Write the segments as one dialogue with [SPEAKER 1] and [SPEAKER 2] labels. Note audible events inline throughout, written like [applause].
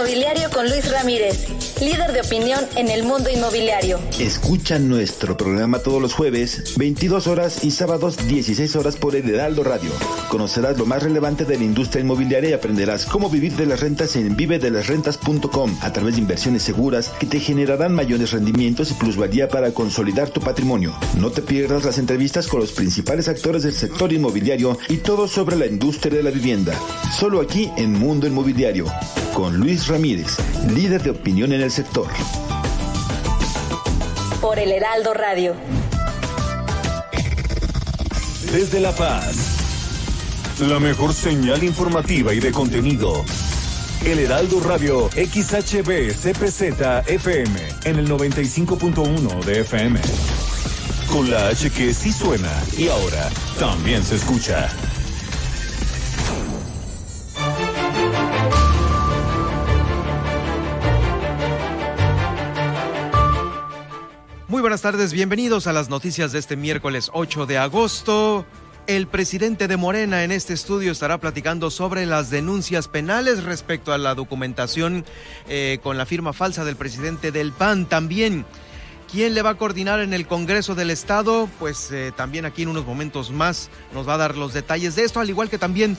[SPEAKER 1] Inmobiliario con Luis Ramírez, líder de opinión en el mundo inmobiliario.
[SPEAKER 2] Escucha nuestro programa todos los jueves, 22 horas y sábados 16 horas por el Heraldo Radio. Conocerás lo más relevante de la industria inmobiliaria y aprenderás cómo vivir de las rentas en vivedelasrentas.com a través de inversiones seguras que te generarán mayores rendimientos y plusvalía para consolidar tu patrimonio. No te pierdas las entrevistas con los principales actores del sector inmobiliario y todo sobre la industria de la vivienda. Solo aquí en Mundo Inmobiliario, con Luis Ramírez, líder de opinión en el sector.
[SPEAKER 1] Por el Heraldo Radio.
[SPEAKER 3] Desde La Paz, la mejor señal informativa y de contenido. El Heraldo Radio XHB CPZ FM en el 95.1 de FM. Con la H que sí suena y ahora también se escucha.
[SPEAKER 4] Muy buenas tardes, bienvenidos a las noticias de este miércoles 8 de agosto. El presidente de Morena en este estudio estará platicando sobre las denuncias penales respecto a la documentación eh, con la firma falsa del presidente del PAN. También ¿Quién le va a coordinar en el Congreso del Estado? Pues eh, también aquí en unos momentos más nos va a dar los detalles de esto, al igual que también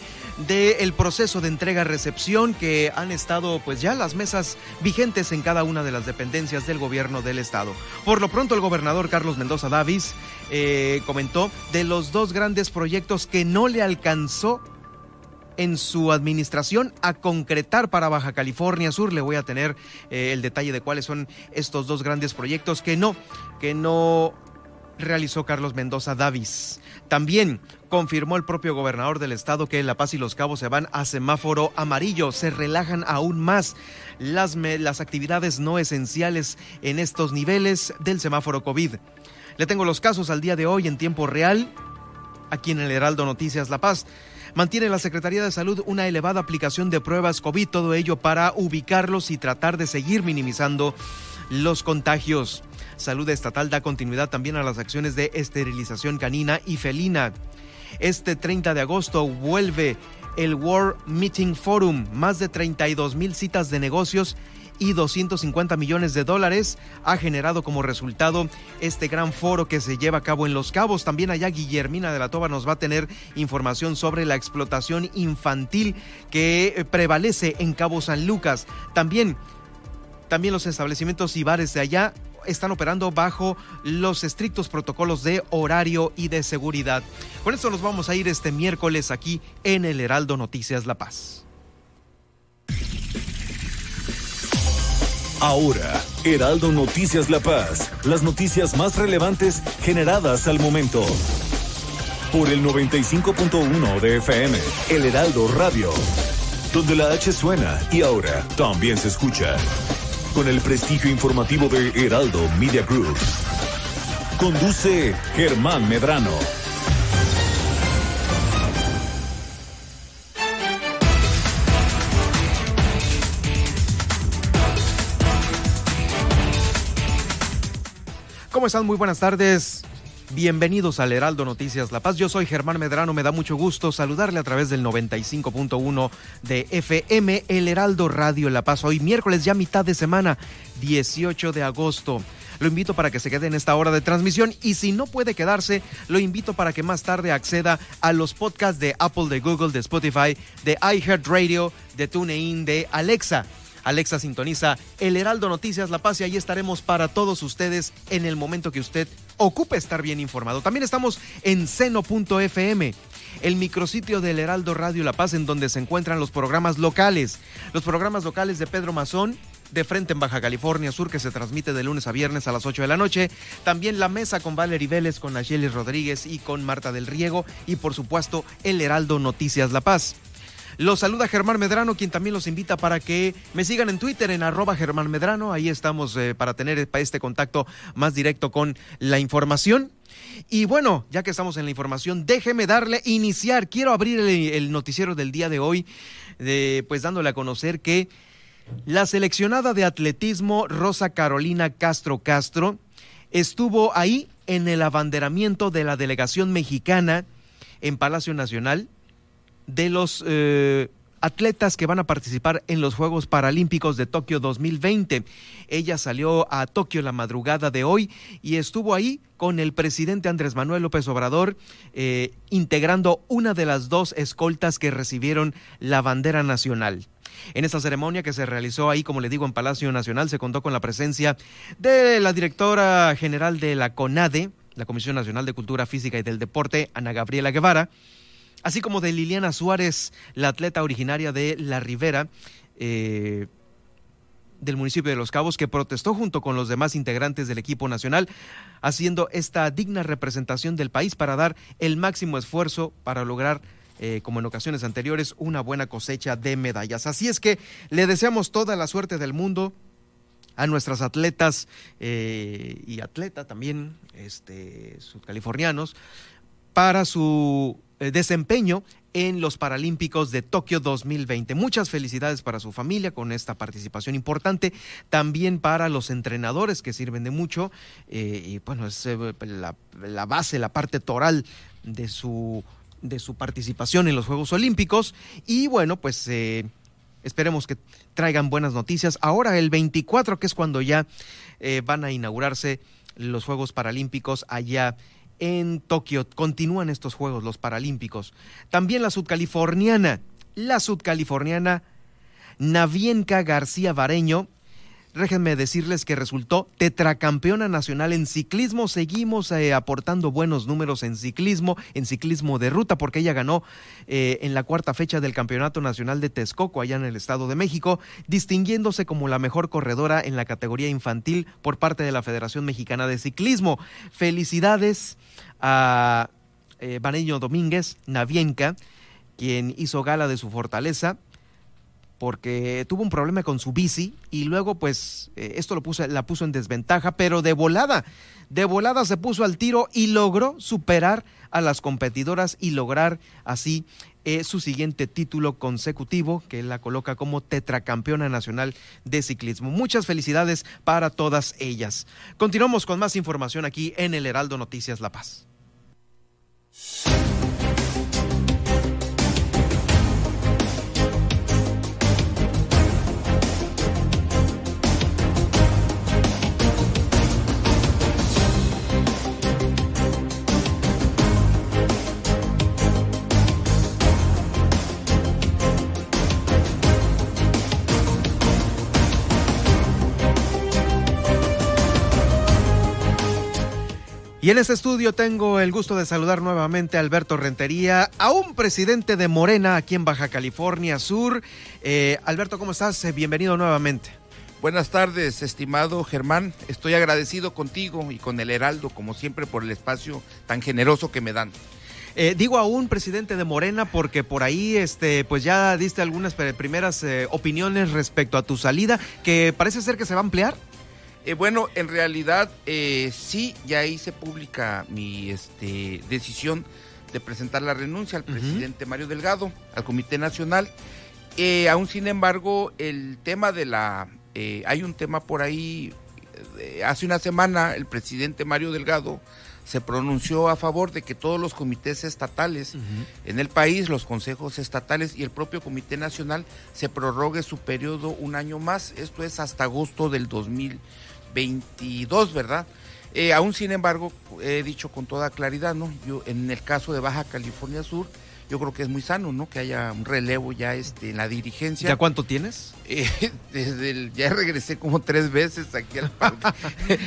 [SPEAKER 4] del proceso de entrega-recepción que han estado pues ya las mesas vigentes en cada una de las dependencias del gobierno del Estado. Por lo pronto el gobernador Carlos Mendoza Davis eh, comentó de los dos grandes proyectos que no le alcanzó en su administración a concretar para Baja California Sur. Le voy a tener eh, el detalle de cuáles son estos dos grandes proyectos que no, que no realizó Carlos Mendoza Davis. También confirmó el propio gobernador del estado que La Paz y Los Cabos se van a semáforo amarillo, se relajan aún más las, las actividades no esenciales en estos niveles del semáforo COVID. Le tengo los casos al día de hoy en tiempo real, aquí en el Heraldo Noticias La Paz. Mantiene la Secretaría de Salud una elevada aplicación de pruebas COVID, todo ello para ubicarlos y tratar de seguir minimizando los contagios. Salud Estatal da continuidad también a las acciones de esterilización canina y felina. Este 30 de agosto vuelve el World Meeting Forum, más de 32 mil citas de negocios y 250 millones de dólares ha generado como resultado este gran foro que se lleva a cabo en Los Cabos. También allá Guillermina de la Toba nos va a tener información sobre la explotación infantil que eh, prevalece en Cabo San Lucas. También, también los establecimientos y bares de allá están operando bajo los estrictos protocolos de horario y de seguridad. Con esto nos vamos a ir este miércoles aquí en el Heraldo Noticias La Paz.
[SPEAKER 3] Ahora, Heraldo Noticias La Paz, las noticias más relevantes generadas al momento. Por el 95.1 de FM, El Heraldo Radio, donde la H suena y ahora también se escucha. Con el prestigio informativo de Heraldo Media Group. Conduce Germán Medrano.
[SPEAKER 4] ¿Cómo están? Muy buenas tardes. Bienvenidos al Heraldo Noticias La Paz. Yo soy Germán Medrano. Me da mucho gusto saludarle a través del 95.1 de FM, El Heraldo Radio La Paz. Hoy miércoles, ya mitad de semana, 18 de agosto. Lo invito para que se quede en esta hora de transmisión y si no puede quedarse, lo invito para que más tarde acceda a los podcasts de Apple, de Google, de Spotify, de iHeartRadio, de TuneIn, de Alexa. Alexa sintoniza El Heraldo Noticias La Paz y ahí estaremos para todos ustedes en el momento que usted ocupe estar bien informado. También estamos en seno.fm el micrositio del Heraldo Radio La Paz, en donde se encuentran los programas locales. Los programas locales de Pedro Mazón, de frente en Baja California Sur, que se transmite de lunes a viernes a las 8 de la noche. También la mesa con Valerie Vélez, con Nacheli Rodríguez y con Marta del Riego. Y por supuesto, el Heraldo Noticias La Paz. Los saluda Germán Medrano, quien también los invita para que me sigan en Twitter en arroba Germán Medrano. Ahí estamos eh, para tener este contacto más directo con la información. Y bueno, ya que estamos en la información, déjeme darle iniciar. Quiero abrir el, noticiero del día de hoy, pues dándole a conocer que la seleccionada de atletismo Rosa Carolina Castro Castro estuvo ahí en el abanderamiento de la delegación mexicana en Palacio Nacional de los eh, atletas que van a participar en los Juegos Paralímpicos de Tokio 2020. Ella salió a Tokio la madrugada de hoy y estuvo ahí con el presidente Andrés Manuel López Obrador, eh, integrando una de las dos escoltas que recibieron la bandera nacional. En esta ceremonia que se realizó ahí, como le digo, en Palacio Nacional, se contó con la presencia de la directora general de la CONADE, la Comisión Nacional de Cultura Física y del Deporte, Ana Gabriela Guevara, así como de Liliana Suárez, la atleta originaria de La Ribera, eh, del municipio de Los Cabos, que protestó junto con los demás integrantes del equipo nacional, haciendo esta digna representación del país para dar el máximo esfuerzo para lograr eh, como en ocasiones anteriores, una buena cosecha de medallas. Así es que le deseamos toda la suerte del mundo a nuestras atletas eh, y atleta también, este, sudcalifornianos, para su desempeño en los Paralímpicos de Tokio 2020. Muchas felicidades para su familia con esta participación importante, también para los entrenadores que sirven de mucho y bueno, es la, la base, la parte toral de su de su participación en los Juegos Olímpicos y bueno, pues eh, esperemos que traigan buenas noticias. Ahora el 24, que es cuando ya eh, van a inaugurarse los Juegos Paralímpicos allá en Tokio. Continúan estos Juegos, los Paralímpicos. También la sudcaliforniana, la sudcaliforniana Navienka García Vareño Déjenme decirles que resultó tetracampeona nacional en ciclismo. Seguimos eh, aportando buenos números en ciclismo, en ciclismo de ruta, porque ella ganó eh, en la cuarta fecha del Campeonato Nacional de Texcoco, allá en el Estado de México, distinguiéndose como la mejor corredora en la categoría infantil por parte de la Federación Mexicana de Ciclismo. Felicidades a eh, Vaneño Domínguez, Navienka, quien hizo gala de su fortaleza porque tuvo un problema con su bici y luego pues eh, esto lo puso, la puso en desventaja, pero de volada, de volada se puso al tiro y logró superar a las competidoras y lograr así eh, su siguiente título consecutivo que la coloca como tetracampeona nacional de ciclismo. Muchas felicidades para todas ellas. Continuamos con más información aquí en el Heraldo Noticias La Paz. Y en este estudio tengo el gusto de saludar nuevamente a Alberto Rentería, a un presidente de Morena aquí en Baja California Sur. Eh, Alberto, ¿cómo estás? Eh, bienvenido nuevamente.
[SPEAKER 5] Buenas tardes, estimado Germán. Estoy agradecido contigo y con el Heraldo, como siempre, por el espacio tan generoso que me dan.
[SPEAKER 4] Eh, digo a un presidente de Morena porque por ahí este, pues ya diste algunas primeras opiniones respecto a tu salida, que parece ser que se va a ampliar.
[SPEAKER 5] Eh, bueno, en realidad eh, sí, ya ahí se publica mi este, decisión de presentar la renuncia al presidente Mario Delgado, al Comité Nacional. Eh, aún sin embargo, el tema de la... hay un tema por ahí, hace una semana el presidente Mario Delgado se pronunció a favor de que todos los comités estatales en el país, los consejos estatales y el propio Comité Nacional se prorrogue su periodo un año más. Esto es hasta agosto del 2000. 22, ¿verdad? Eh, aún sin embargo, he dicho con toda claridad, ¿no? Yo en el caso de Baja California Sur, yo creo que es muy sano, ¿no? Que haya un relevo ya este, en la dirigencia.
[SPEAKER 4] ¿Ya cuánto tienes? [laughs]
[SPEAKER 5] Eh, desde el, ya regresé como tres veces aquí al [laughs] parque.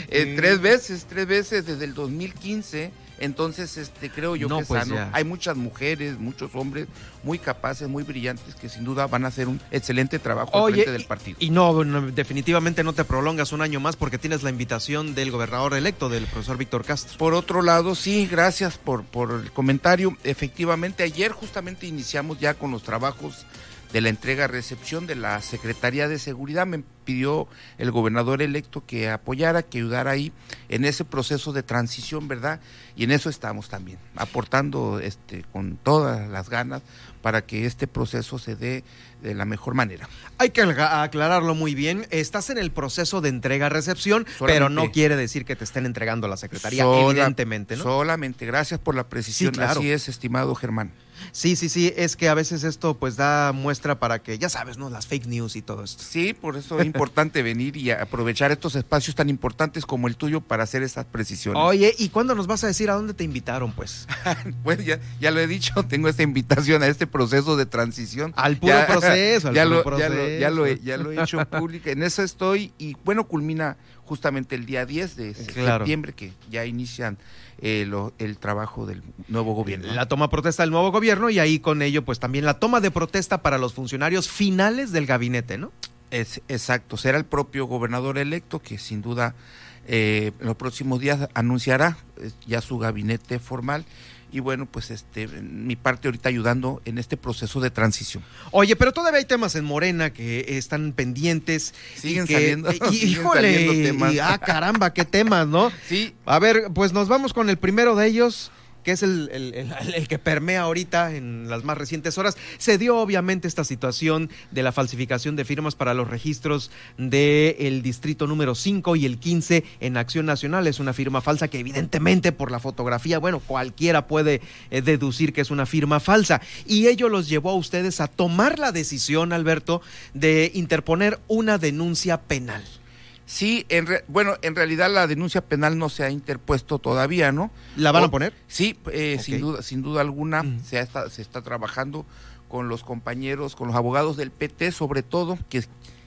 [SPEAKER 5] Eh, tres veces, tres veces desde el 2015 entonces, este, creo yo que pues Hay muchas mujeres, muchos hombres muy capaces, muy brillantes, que sin duda van a hacer un excelente trabajo al frente del partido.
[SPEAKER 4] Y, no, definitivamente no te prolongas un año más porque tienes la invitación del gobernador electo, del profesor Víctor Castro.
[SPEAKER 5] Por otro lado, sí, gracias por, por el comentario. Efectivamente, ayer justamente iniciamos ya con los trabajos de la entrega-recepción de la Secretaría de Seguridad. Me pidió el gobernador electo que apoyara, que ayudara ahí en ese proceso de transición, ¿verdad? Y en eso estamos también, aportando este, con todas las ganas para que este proceso se dé de la mejor manera.
[SPEAKER 4] Hay que aclararlo muy bien. Estás en el proceso de entrega-recepción, pero no quiere decir que te estén entregando a la Secretaría, evidentemente, ¿no?
[SPEAKER 5] Solamente, gracias por la precisión. Así es, estimado Germán.
[SPEAKER 4] Sí, sí, sí, es que a veces esto pues da muestra para que, ya sabes, ¿no? Las fake news y todo esto.
[SPEAKER 5] Sí, por eso es importante [laughs] venir y aprovechar estos espacios tan importantes como el tuyo para hacer esas precisiones.
[SPEAKER 4] Oye, ¿y cuándo nos vas a decir a dónde te invitaron, pues? [laughs]
[SPEAKER 5] pues ya, ya lo he dicho, [laughs] tengo esta invitación a este proceso de transición.
[SPEAKER 4] Al puro proceso, al
[SPEAKER 5] ya
[SPEAKER 4] puro
[SPEAKER 5] lo,
[SPEAKER 4] proceso.
[SPEAKER 5] Ya lo, ya, lo he, ya lo he hecho público, en eso estoy y bueno, culmina justamente el día 10 de
[SPEAKER 4] Claro.
[SPEAKER 5] septiembre que ya inician eh, lo- el trabajo del nuevo gobierno.
[SPEAKER 4] La toma de protesta del nuevo gobierno y ahí con ello pues también la toma de protesta para los funcionarios finales del gabinete, ¿no?
[SPEAKER 5] Es, exacto, será el propio gobernador electo que sin duda eh, en los próximos días anunciará eh, ya su gabinete formal y bueno, pues este mi parte ahorita ayudando en este proceso de transición.
[SPEAKER 4] Oye, pero todavía hay temas en Morena que están pendientes.
[SPEAKER 5] Siguen
[SPEAKER 4] y que-
[SPEAKER 5] saliendo-
[SPEAKER 4] y- [laughs]
[SPEAKER 5] siguen
[SPEAKER 4] híjole,
[SPEAKER 5] saliendo temas.
[SPEAKER 4] y- ah, caramba, qué temas, ¿no?
[SPEAKER 5] Sí,
[SPEAKER 4] A ver, pues nos vamos con el primero de ellos, que es el, [laughs] el- que permea ahorita en las más recientes horas. Se dio obviamente esta situación de la falsificación de firmas para los registros del distrito número 5 y el 15 en Acción Nacional. Es una firma falsa que evidentemente por la fotografía, bueno, cualquiera puede eh, deducir que es una firma falsa. Y ello los llevó a ustedes a tomar la decisión, Alberto, de interponer una denuncia penal.
[SPEAKER 5] Sí, en re- bueno, en realidad la denuncia penal no se ha interpuesto todavía, ¿no?
[SPEAKER 4] ¿La van a poner?
[SPEAKER 5] Sí, eh, sin duda, sin duda alguna se, ha esta- se está trabajando con los compañeros, con los abogados del PT, sobre todo, que,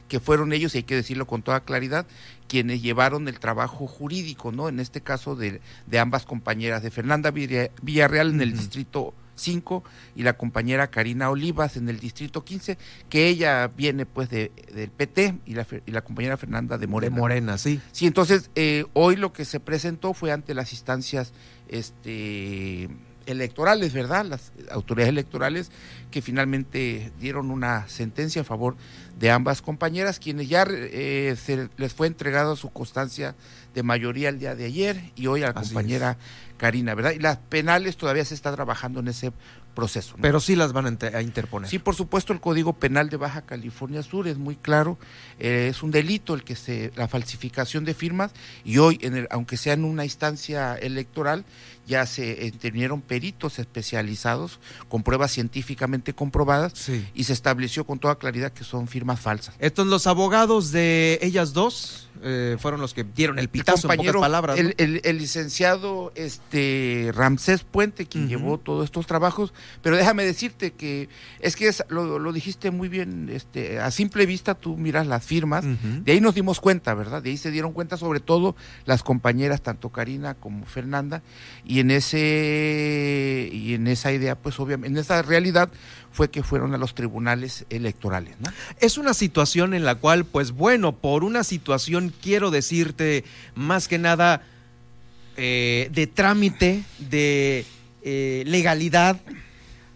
[SPEAKER 5] que fueron ellos, y hay que decirlo con toda claridad, quienes llevaron el trabajo jurídico, ¿no? En este caso de, de ambas compañeras, de Fernanda Villa- Villarreal en el distrito 5 y la compañera Karina Olivas en el distrito 15, que ella viene pues de, del PT y la, y la compañera Fernanda de Morena.
[SPEAKER 4] De Morena, sí.
[SPEAKER 5] Sí, entonces eh, hoy lo que se presentó fue ante las instancias este, electorales, ¿verdad? Las autoridades electorales que finalmente dieron una sentencia a favor de ambas compañeras, quienes ya eh, se les fue entregada su constancia de mayoría el día de ayer y hoy a la
[SPEAKER 4] Así
[SPEAKER 5] compañera Karina, ¿verdad? Y las penales todavía se está trabajando en ese proceso. ¿no?
[SPEAKER 4] Pero sí las van a, interponer.
[SPEAKER 5] Sí, por supuesto, el Código Penal de Baja California Sur es muy claro, eh, es un delito el que se la falsificación de firmas y hoy, en el, aunque sea en una instancia electoral, ya se intervinieron peritos especializados con pruebas científicamente comprobadas
[SPEAKER 4] Sí.
[SPEAKER 5] y se estableció con toda claridad que son firmas falsas.
[SPEAKER 4] Estos los abogados de ellas dos eh, fueron los que dieron el
[SPEAKER 5] El
[SPEAKER 4] pitazo en pocas palabras. ¿no?
[SPEAKER 5] el, el- el licenciado este Ramsés Puente, quien llevó todos estos trabajos, pero déjame decirte que es que es- lo, lo dijiste muy bien, este, a simple vista tú miras las firmas, de ahí nos dimos cuenta, ¿verdad? De ahí se dieron cuenta sobre todo las compañeras, tanto Karina como Fernanda, y en ese y en esa idea, pues obviamente, en esa realidad fue que fueron a los tribunales electorales, ¿no?
[SPEAKER 4] Es una situación en la cual, pues bueno, por una situación quiero decirte más que nada eh, de trámite, de eh, legalidad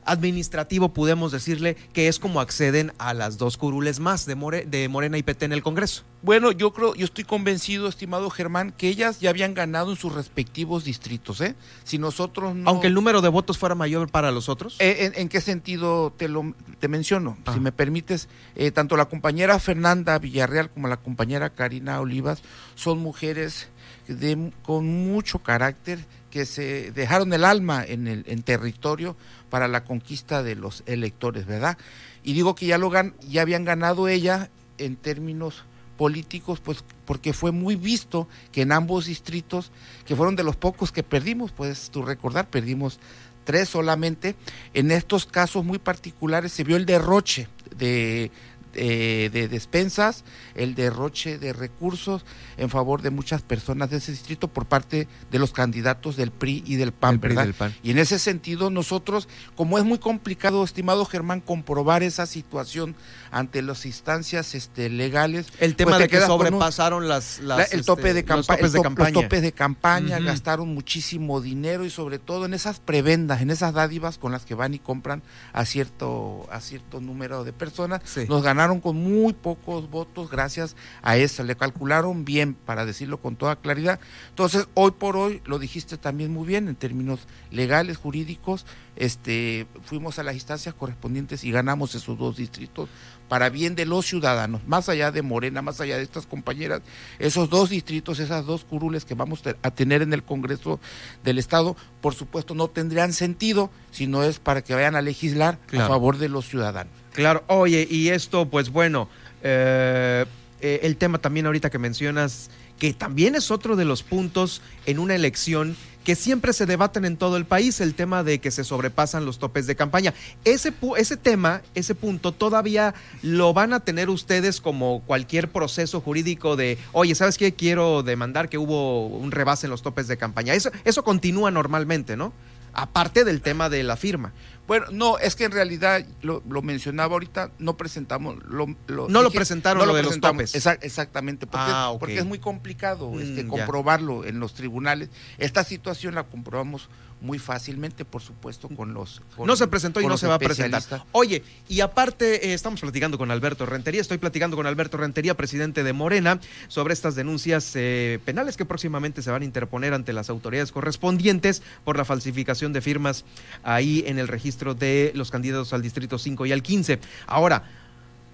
[SPEAKER 4] administrativo, podemos decirle que es como acceden a las dos curules más de, More- de Morena y PT en el Congreso.
[SPEAKER 5] Bueno, yo creo, yo estoy convencido, estimado Germán, que ellas ya habían ganado en sus respectivos distritos, ¿eh? Si nosotros no...
[SPEAKER 4] Aunque el número de votos fuera mayor para los otros.
[SPEAKER 5] Eh, ¿En, en qué sentido te lo te menciono?
[SPEAKER 4] Ah.
[SPEAKER 5] Si me permites, eh, tanto la compañera Fernanda Villarreal como la compañera Karina Olivas son mujeres de, con mucho carácter que se dejaron el alma en el en territorio para la conquista de los electores, ¿verdad? Y digo que ya lo gan- ya habían ganado ella en términos políticos, pues porque fue muy visto que en ambos distritos, que fueron de los pocos que perdimos, puedes tú recordar, perdimos tres solamente, en estos casos muy particulares se vio el derroche de, de, de despensas, el derroche de recursos en favor de muchas personas de ese distrito por parte de los candidatos del PRI y del PAN,
[SPEAKER 4] y
[SPEAKER 5] ¿verdad?
[SPEAKER 4] del PAN.
[SPEAKER 5] Y en ese sentido nosotros, como es muy complicado, estimado Germán, comprobar esa situación ante las instancias este, legales.
[SPEAKER 4] el tema
[SPEAKER 5] pues
[SPEAKER 4] de que
[SPEAKER 5] un-
[SPEAKER 4] sobrepasaron las, las,
[SPEAKER 5] la- el tope
[SPEAKER 4] este,
[SPEAKER 5] de,
[SPEAKER 4] los topes
[SPEAKER 5] el
[SPEAKER 4] de campaña.
[SPEAKER 5] los topes de campaña, gastaron muchísimo dinero y sobre todo en esas prebendas, en esas dádivas con las que van y compran a cierto, a cierto número de personas.
[SPEAKER 4] Sí.
[SPEAKER 5] Nos ganaron con muy pocos votos gracias a eso. Le calcularon bien, para decirlo con toda claridad. Entonces, hoy por hoy, lo dijiste también muy bien en términos legales, jurídicos, este, fuimos a las instancias correspondientes y ganamos esos dos distritos para bien de los ciudadanos, más allá de Morena, más allá de estas compañeras, esos dos distritos, esas dos curules que vamos a tener en el Congreso del Estado, por supuesto no tendrían sentido si no es para que vayan a legislar a favor de los ciudadanos.
[SPEAKER 4] Claro, oye, y esto, pues bueno, eh, eh, el tema también ahorita que mencionas, que también es otro de los puntos en una elección que siempre se debaten en todo el país, el tema de que se sobrepasan los topes de campaña. Ese, ese tema, ese punto, todavía lo van a tener ustedes como cualquier proceso jurídico de, oye, ¿sabes qué? Quiero demandar que hubo un rebase en los topes de campaña. Eso, eso continúa normalmente, ¿no? Aparte del tema de la firma.
[SPEAKER 5] Bueno, no, es que en realidad lo, mencionaba ahorita, no presentamos. Lo,
[SPEAKER 4] no lo presentaron lo, de los topes.
[SPEAKER 5] exactamente, porque, ah, porque, es muy complicado este, mm, comprobarlo en los tribunales. Esta situación la comprobamos muy fácilmente, por supuesto, con los...
[SPEAKER 4] no se presentó y no se va a presentar. Oye, y aparte, eh, estamos platicando con Alberto Rentería, estoy platicando con Alberto Rentería, presidente de Morena, sobre estas denuncias eh, penales que próximamente se van a interponer ante las autoridades correspondientes por la falsificación de firmas ahí en el registro de los candidatos al Distrito 5 y al 15. Ahora,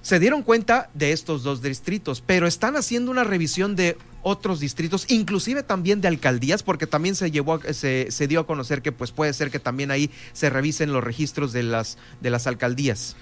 [SPEAKER 4] se dieron cuenta de estos dos distritos, pero están haciendo una revisión de otros distritos, inclusive también de alcaldías, porque también se llevó se, se, dio a conocer que pues puede ser que también ahí se revisen los registros de las de las alcaldías.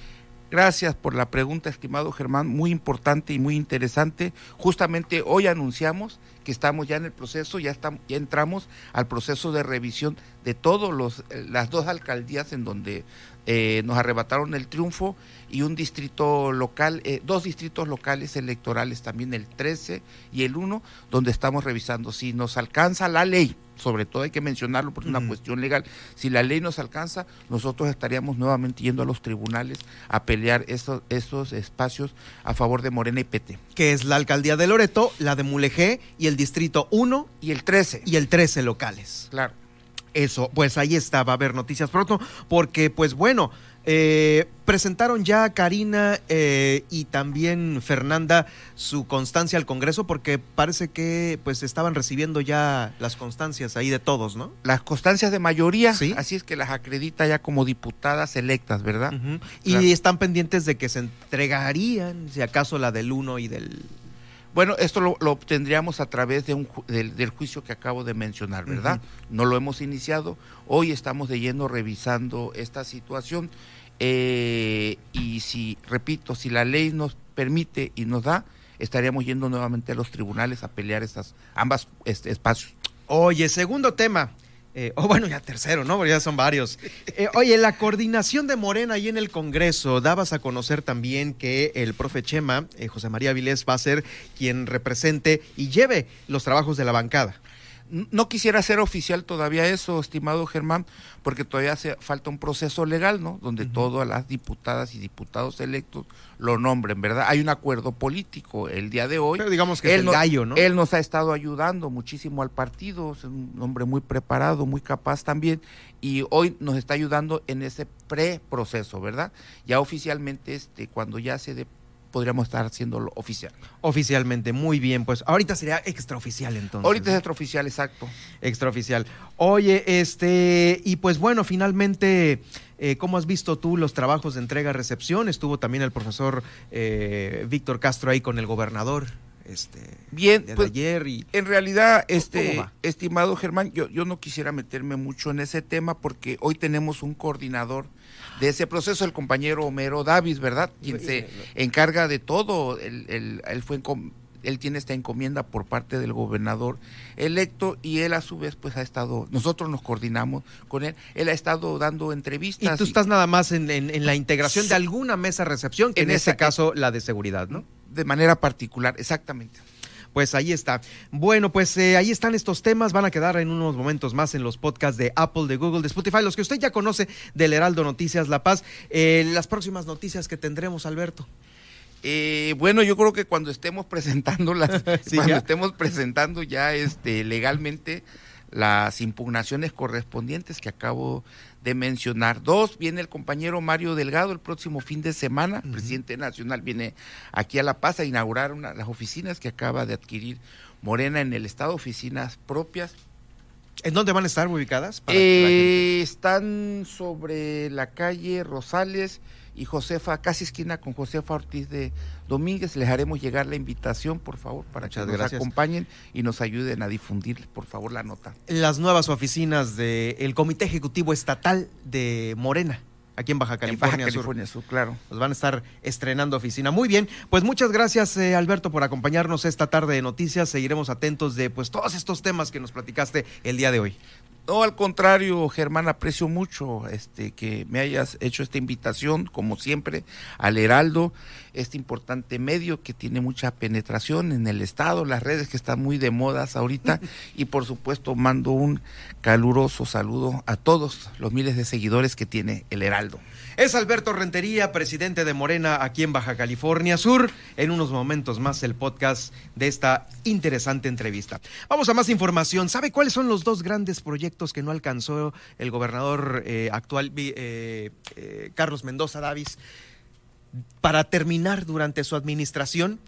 [SPEAKER 5] Gracias por la pregunta, estimado Germán, muy importante y muy interesante. Justamente hoy anunciamos que estamos ya en el proceso, ya estamos, ya entramos al proceso de revisión de todos los eh, las dos alcaldías en donde eh, nos arrebataron el triunfo y un distrito local, eh, dos distritos locales electorales también, el 13 y el 1, donde estamos revisando si nos alcanza la ley, sobre todo hay que mencionarlo por una cuestión legal, si la ley nos alcanza, nosotros estaríamos nuevamente yendo a los tribunales a pelear esos, esos espacios a favor de Morena y PT.
[SPEAKER 4] Que es la alcaldía de Loreto, la de Mulegé y el distrito 1
[SPEAKER 5] y el 13.
[SPEAKER 4] Y el 13 locales.
[SPEAKER 5] Claro.
[SPEAKER 4] Eso, pues ahí está, va a haber noticias pronto, porque pues bueno, eh, presentaron ya Karina eh, y también Fernanda su constancia al Congreso porque parece que pues estaban recibiendo ya las constancias ahí de todos, ¿no?
[SPEAKER 5] Las constancias de mayoría, ¿Sí? así es que las acredita ya como diputadas electas, ¿verdad?
[SPEAKER 4] Y están pendientes de que se entregarían, si acaso, la del 1 y del
[SPEAKER 5] bueno, esto lo, obtendríamos a través de un, del, juicio que acabo de mencionar, ¿verdad? No lo hemos iniciado. Hoy estamos de lleno revisando esta situación. Eh, y si, repito, si la ley nos permite y nos da, estaríamos yendo nuevamente a los tribunales a pelear estas ambas este, espacios.
[SPEAKER 4] Oye, segundo tema, eh, o bueno, ya tercero, ¿no? Porque ya son varios. Eh, oye, la coordinación de Morena ahí en el Congreso, dabas a conocer también que el profe Chema, eh, José María Vilés, va a ser quien represente y lleve los trabajos de la bancada.
[SPEAKER 5] No quisiera hacer oficial todavía eso, estimado Germán, porque todavía hace falta un proceso legal, ¿no? Donde todas las diputadas y diputados electos lo nombren, ¿verdad? Hay un acuerdo político el día de hoy.
[SPEAKER 4] Pero digamos que él es el gallo, ¿no?
[SPEAKER 5] Él nos ha estado ayudando muchísimo al partido, es un hombre muy preparado, muy capaz también, y hoy nos está ayudando en ese preproceso, ¿verdad? Ya oficialmente, este, cuando ya se dé podríamos estar haciéndolo oficial.
[SPEAKER 4] Oficialmente, muy bien. Pues ahorita sería extraoficial entonces.
[SPEAKER 5] Ahorita es extraoficial, exacto.
[SPEAKER 4] Extraoficial. Oye, este, y pues bueno, finalmente, eh, ¿cómo has visto tú los trabajos de entrega-recepción? Estuvo también el profesor eh, Víctor Castro ahí con el gobernador. Este,
[SPEAKER 5] bien, pues, ayer y en realidad, este, estimado Germán, yo, yo no quisiera meterme mucho en ese tema porque hoy tenemos un coordinador de ese proceso, el compañero Homero Davis, ¿verdad? Quien se encarga de todo. Él, él, fue él tiene esta encomienda por parte del gobernador electo y él a su vez pues ha estado, nosotros nos coordinamos con él, él ha estado dando entrevistas.
[SPEAKER 4] Y tú estás nada más en, en, la integración de alguna mesa recepción, que en, este caso la de seguridad, ¿no?
[SPEAKER 5] De manera particular, exactamente.
[SPEAKER 4] Pues ahí está. Bueno, pues eh, ahí están estos temas. Van a quedar en unos momentos más en los podcasts de Apple, de Google, de Spotify, los que usted ya conoce del Heraldo Noticias La Paz. Eh, las próximas noticias que tendremos, Alberto.
[SPEAKER 5] Eh, bueno, yo creo que cuando estemos presentando las, [laughs] cuando estemos presentando ya este legalmente las impugnaciones correspondientes que acabo de mencionar. Dos, viene el compañero Mario Delgado el próximo fin de semana, presidente nacional, viene aquí a La Paz a inaugurar una, las oficinas que acaba de adquirir Morena en el Estado, oficinas propias
[SPEAKER 4] ¿En dónde van a estar ubicadas?
[SPEAKER 5] Eh, están sobre la calle Rosales y Josefa, casi esquina con Josefa Ortiz de Domínguez. Les haremos llegar la invitación, por favor, para que nos acompañen y nos ayuden a difundir, por favor, la nota.
[SPEAKER 4] Las nuevas oficinas del Comité Ejecutivo Estatal de Morena aquí en Baja California,
[SPEAKER 5] Sur. claro.
[SPEAKER 4] Nos van a estar estrenando oficina. Muy bien, pues muchas gracias eh, Alberto por acompañarnos esta tarde de noticias. Seguiremos atentos de pues todos estos temas que nos platicaste el día de hoy.
[SPEAKER 5] No, al contrario, Germán, aprecio mucho este que me hayas hecho esta invitación, como siempre, al Heraldo, este importante medio que tiene mucha penetración en el Estado, las redes que están muy de modas ahorita, [laughs] y por supuesto mando un caluroso saludo a todos los miles de seguidores que tiene el Heraldo.
[SPEAKER 4] Es Alberto Rentería, presidente de Morena aquí en Baja California Sur. En unos momentos más el podcast de esta interesante entrevista. Vamos a más información. ¿Sabe cuáles son los dos grandes proyectos que no alcanzó el gobernador eh, actual eh, eh, Carlos Mendoza Davis para terminar durante su administración?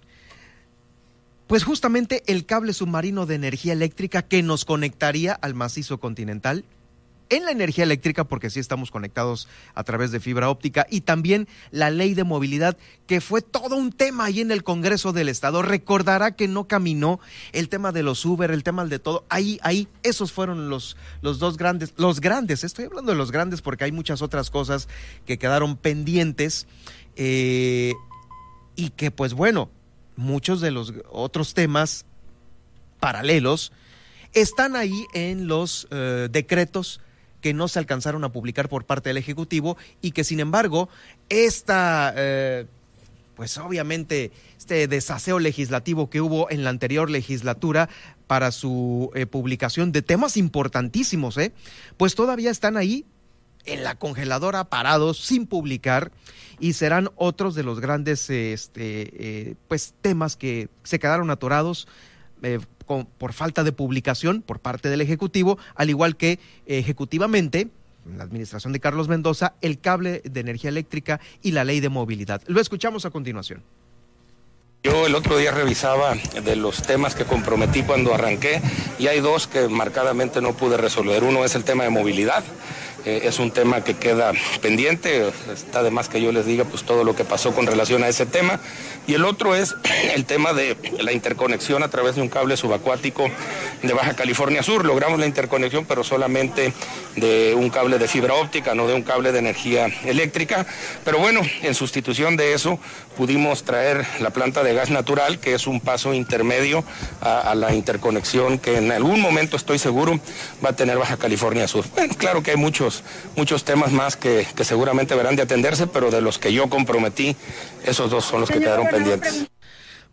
[SPEAKER 4] Pues justamente el cable submarino de energía eléctrica que nos conectaría al macizo continental en la energía eléctrica, porque sí estamos conectados a través de fibra óptica, y también la ley de movilidad, que fue todo un tema ahí en el Congreso del Estado. Recordará que no caminó el tema de los Uber, el tema de todo. Ahí, ahí, esos fueron los, los dos grandes, los grandes, estoy hablando de los grandes porque hay muchas otras cosas que quedaron pendientes. Eh, y que pues bueno, muchos de los otros temas paralelos están ahí en los eh, decretos que no se alcanzaron a publicar por parte del Ejecutivo y que sin embargo esta, eh, pues obviamente este desaseo legislativo que hubo en la anterior legislatura para su eh, publicación de temas importantísimos, ¿eh? pues todavía están ahí en la congeladora parados sin publicar y serán otros de los grandes este, pues temas que se quedaron atorados por falta de publicación por parte del Ejecutivo, al igual que ejecutivamente la administración de Carlos Mendoza, el cable de energía eléctrica y la ley de movilidad. Lo escuchamos a continuación.
[SPEAKER 6] Yo el otro día revisaba de los temas que comprometí cuando arranqué y hay dos que marcadamente no pude resolver. Uno es el tema de movilidad eh, es un tema que queda pendiente, está de más que yo les diga pues todo lo que pasó con relación a ese tema. Y el otro es [clears throat] el tema de la interconexión a través de un cable subacuático de Baja California Sur. Logramos la interconexión, pero solamente de un cable de fibra óptica, no de un cable de energía eléctrica. Pero bueno, en sustitución de eso pudimos traer la planta de gas natural, que es un paso intermedio a, la interconexión que en algún momento estoy seguro va a tener Baja California Sur. Bueno, claro que hay muchos muchos, temas más que, seguramente verán de atenderse, pero de los que yo comprometí, esos dos son los que quedaron pendientes.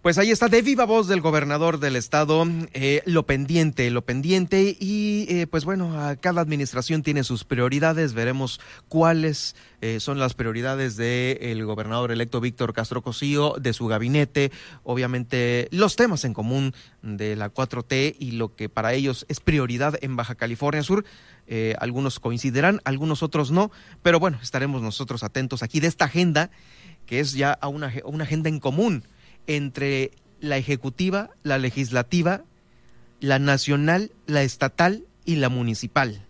[SPEAKER 4] Pues ahí está de viva voz del gobernador del estado, eh, lo pendiente, lo pendiente y eh, pues bueno, cada administración tiene sus prioridades, veremos cuáles eh, son las prioridades del gobernador electo Víctor Castro Cosío, de su gabinete, obviamente los temas en común de la 4T y lo que para ellos es prioridad en Baja California Sur. algunos coincidirán, algunos otros no, pero bueno, estaremos nosotros atentos aquí de esta agenda que es ya una, una agenda en común entre la ejecutiva, la legislativa, la nacional, la estatal y la municipal.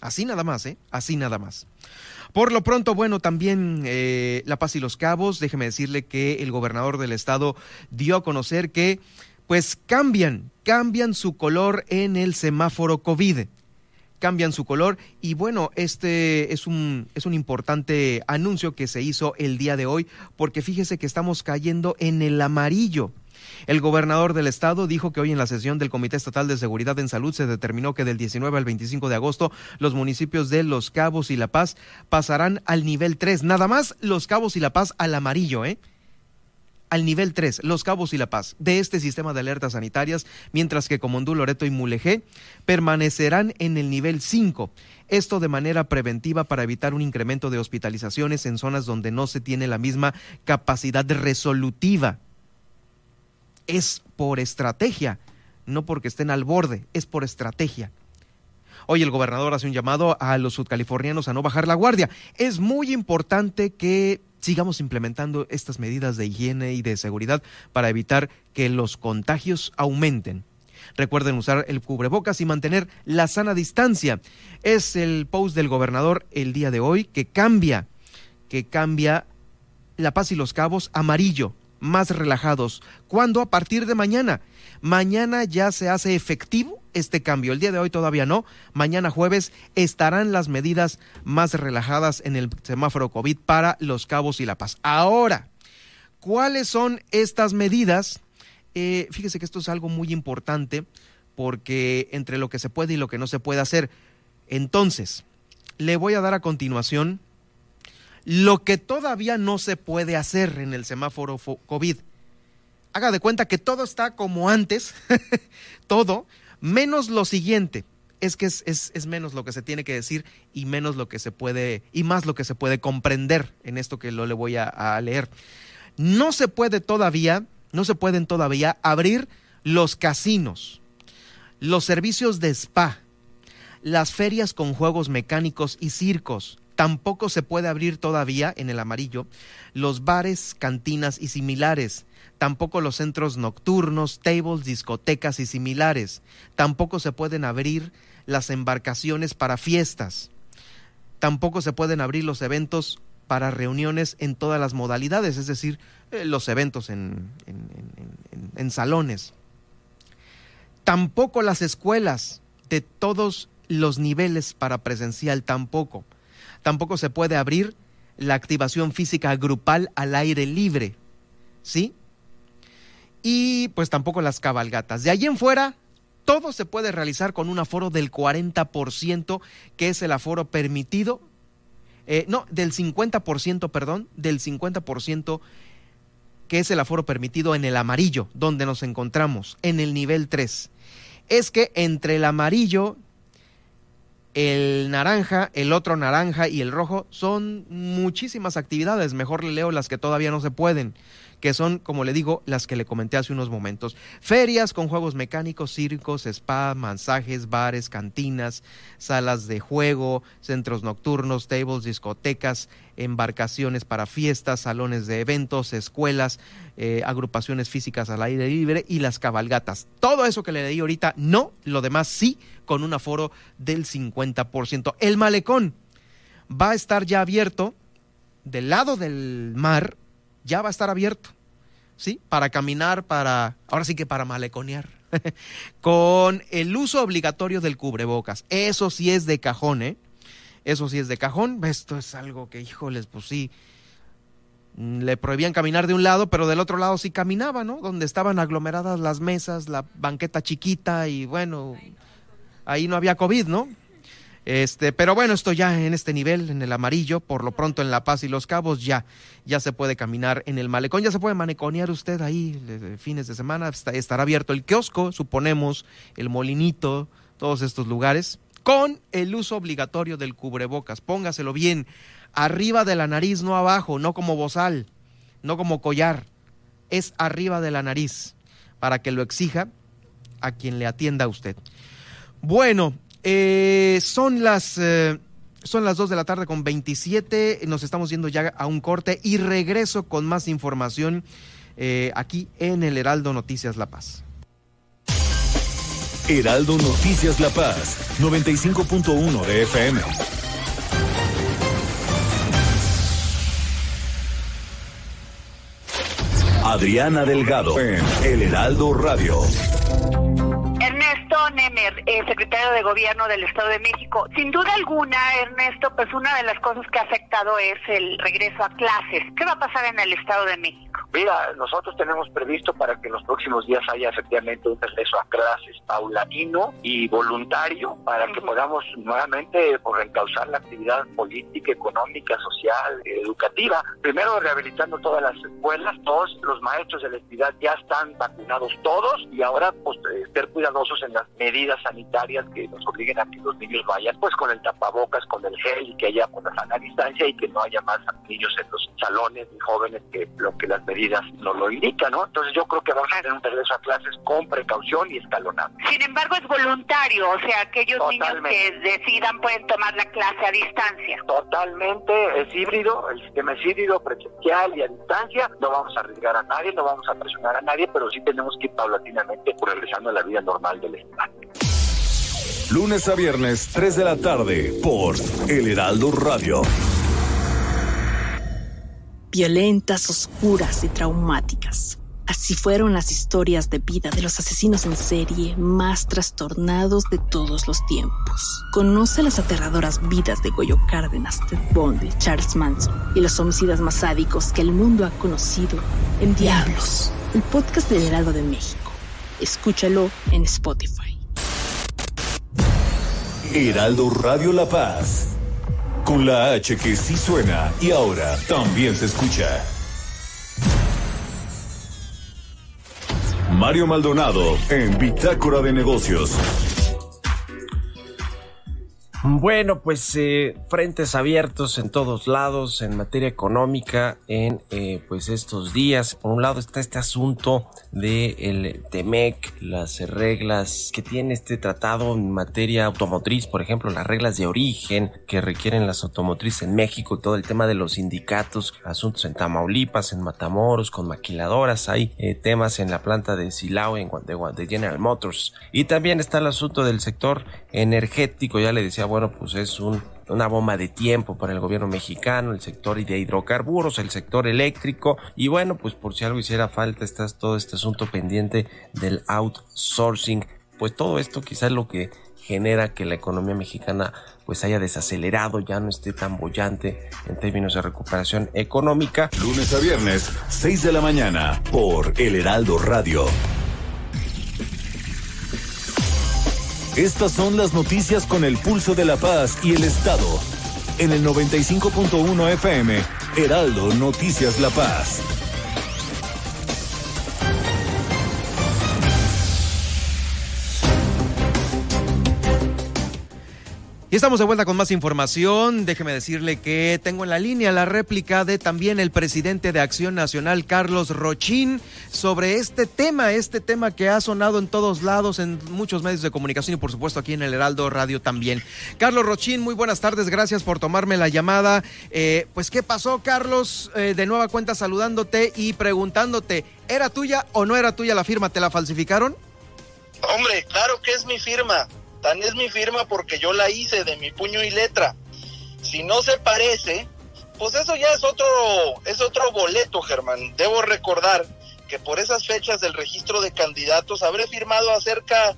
[SPEAKER 4] Así nada más, ¿eh? Así nada más. Por lo pronto, bueno, también eh, La Paz y los Cabos, déjeme decirle que el gobernador del estado dio a conocer que pues cambian, cambian su color en el semáforo COVID cambian su color y bueno, este es un, es un importante anuncio que se hizo el día de hoy porque fíjese que estamos cayendo en el amarillo. El gobernador del estado dijo que hoy en la sesión del Comité Estatal de Seguridad en Salud se determinó que del 19 al 25 de agosto los municipios de Los Cabos y La Paz pasarán al nivel 3. Nada más Los Cabos y La Paz al amarillo, ¿eh? Al nivel 3, Los Cabos y La Paz, de este sistema de alertas sanitarias, mientras que Comondú, Loreto y Mulegé permanecerán en el nivel 5. Esto de manera preventiva para evitar un incremento de hospitalizaciones en zonas donde no se tiene la misma capacidad resolutiva. Es por estrategia, no porque estén al borde, es por estrategia. Hoy el gobernador hace un llamado a los sudcalifornianos a no bajar la guardia. Es muy importante que sigamos implementando estas medidas de higiene y de seguridad para evitar que los contagios aumenten. Recuerden usar el cubrebocas y mantener la sana distancia. Es el post del gobernador el día de hoy que cambia, que cambia La Paz y los Cabos amarillo, más relajados. ¿Cuándo? A partir de mañana. Mañana ya se hace efectivo este cambio. El día de hoy todavía no. Mañana jueves estarán las medidas más relajadas en el semáforo COVID para Los Cabos y La Paz. Ahora, ¿cuáles son estas medidas? Eh, fíjese que esto es algo muy importante porque entre lo que se puede y lo que no se puede hacer. Entonces, le voy a dar a continuación lo que todavía no se puede hacer en el semáforo COVID. Haga de cuenta que todo está como antes, [laughs] todo, menos lo siguiente. Es que es, es, menos lo que se tiene que decir y menos lo que se puede, y más lo que se puede comprender en esto que lo le voy a, a leer. No se puede todavía, no se pueden todavía abrir los casinos, los servicios de spa, las ferias con juegos mecánicos y circos. Tampoco se puede abrir todavía en el amarillo los bares, cantinas y similares, tampoco los centros nocturnos, tables, discotecas y similares. Tampoco se pueden abrir las embarcaciones para fiestas. Tampoco se pueden abrir los eventos para reuniones en todas las modalidades, es decir, eh, los eventos en, en salones. Tampoco las escuelas de todos los niveles para presencial, tampoco. Tampoco se puede abrir la activación física grupal al aire libre, ¿sí? Y pues tampoco las cabalgatas. De allí en fuera, todo se puede realizar con un aforo del 40%, que es el aforo permitido, eh, no, del 50%, perdón, del 50%, que es el aforo permitido en el amarillo, donde nos encontramos, en el nivel 3. Es que entre el amarillo, el naranja, el otro naranja y el rojo son muchísimas actividades. Mejor le leo las que todavía no se pueden que son, como le digo, las que le comenté hace unos momentos. Ferias con juegos mecánicos, circos, spa, masajes, bares, cantinas, salas de juego, centros nocturnos, tables, discotecas, embarcaciones para fiestas, salones de eventos, escuelas, eh, agrupaciones físicas al aire libre y las cabalgatas. Todo eso que le leí ahorita, no, lo demás sí, con un aforo del 50%. El malecón va a estar ya abierto del lado del mar ya va a estar abierto, ¿sí? Para caminar, para, ahora sí que para maleconear, [laughs] con el uso obligatorio del cubrebocas. Eso sí es de cajón, ¿eh? Eso sí es de cajón. Esto es algo que, híjoles, pues sí, le prohibían caminar de un lado, pero del otro lado sí caminaba, ¿no? Donde estaban aglomeradas las mesas, la banqueta chiquita y bueno, ahí no había COVID, ¿no? Este, pero bueno, esto ya en este nivel, en el amarillo, por lo pronto en La Paz y Los Cabos, ya, ya se puede caminar en el malecón, ya se puede maneconear usted ahí fines de semana, estará abierto el kiosco, suponemos, el molinito, todos estos lugares, con el uso obligatorio del cubrebocas. Póngaselo bien, arriba de la nariz, no abajo, no como bozal, no como collar, es arriba de la nariz, para que lo exija a quien le atienda a usted. Bueno, eh, son las... Eh, son las 2 de la tarde con 27, nos estamos yendo ya a un corte y regreso con más información eh, aquí en el Heraldo Noticias La Paz.
[SPEAKER 3] Heraldo Noticias La Paz, 95.1 de FM. Adriana Delgado en El Heraldo Radio.
[SPEAKER 7] Nemer, el secretario de Gobierno del Estado de México. Sin duda alguna, Ernesto, pues una de las cosas que ha afectado es el regreso a clases. ¿Qué va a pasar en el Estado de México?
[SPEAKER 8] Mira, nosotros tenemos previsto para que en los próximos días haya efectivamente un regreso a clases paulatino y voluntario para que podamos nuevamente por encauzar la actividad política, económica, social, educativa. Primero rehabilitando todas las escuelas, todos los maestros de la entidad ya están vacunados todos y ahora pues eh, ser cuidadosos en las medidas sanitarias que nos obliguen a que los niños vayan pues con el tapabocas, con el gel y que haya pues, la sana distancia y que no haya más niños en los salones ni jóvenes que lo que las medidas medidas nos lo indican, ¿no? Entonces yo creo que vamos a tener un regreso a clases con precaución y escalonado.
[SPEAKER 7] Sin embargo, es voluntario, o sea, aquellos niños que decidan pueden tomar la clase a distancia.
[SPEAKER 8] Totalmente, es híbrido, el sistema es híbrido, presencial y a distancia. No vamos a arriesgar a nadie, no vamos a presionar a nadie, pero sí tenemos que ir paulatinamente regresando a la vida normal del Estado.
[SPEAKER 3] Lunes a viernes, 3 de la tarde, por El Heraldo Radio.
[SPEAKER 9] Violentas, oscuras y traumáticas. Así fueron las historias de vida de los asesinos en serie más trastornados de todos los tiempos. Conoce las aterradoras vidas de Goyo Cárdenas, Ted Bundy, Charles Manson y los homicidas más sádicos que el mundo ha conocido en Diablos, el podcast del Heraldo de México. Escúchalo en Spotify.
[SPEAKER 3] Heraldo Radio La Paz. Con la H que sí suena y ahora también se escucha. Mario Maldonado en Bitácora de Negocios.
[SPEAKER 10] Bueno, pues eh, frentes abiertos en todos lados en materia económica en eh, pues estos días. Por un lado está este asunto de el Temec, las reglas que tiene este tratado en materia automotriz, por ejemplo, las reglas de origen que requieren las automotrices en México, todo el tema de los sindicatos, asuntos en Tamaulipas, en Matamoros, con maquiladoras, hay eh, temas en la planta de Silao en de General Motors y también está el asunto del sector energético, ya le decía bueno, pues es una bomba de tiempo para el gobierno mexicano, el sector de hidrocarburos, el sector eléctrico y bueno, pues por si algo hiciera falta está todo este asunto pendiente del outsourcing, pues todo esto quizás lo que genera que la economía mexicana pues haya desacelerado, ya no esté tan bollante en términos de recuperación económica.
[SPEAKER 3] Lunes a viernes, 6 de la mañana, por El Heraldo Radio. Estas son las noticias con el pulso de la paz y el Estado. En el 95.1 FM, Heraldo Noticias La Paz.
[SPEAKER 4] Y estamos de vuelta con más información. Déjeme decirle que tengo en la línea la réplica de también el presidente de Acción Nacional, Carlos Rochín, sobre este tema, este tema que ha sonado en todos lados, en muchos medios de comunicación y por supuesto aquí en el Heraldo Radio también. Carlos Rochín, muy buenas tardes, gracias por tomarme la llamada. Eh, pues, ¿qué pasó, Carlos? Eh, de nueva cuenta saludándote y preguntándote, ¿era tuya o no era tuya la firma? ¿Te la falsificaron?
[SPEAKER 11] Hombre, claro que es mi firma. Tan es mi firma porque yo la hice de mi puño y letra. Si no se parece, pues eso ya es otro, es otro boleto, Germán. Debo recordar que por esas fechas del registro de candidatos habré firmado acerca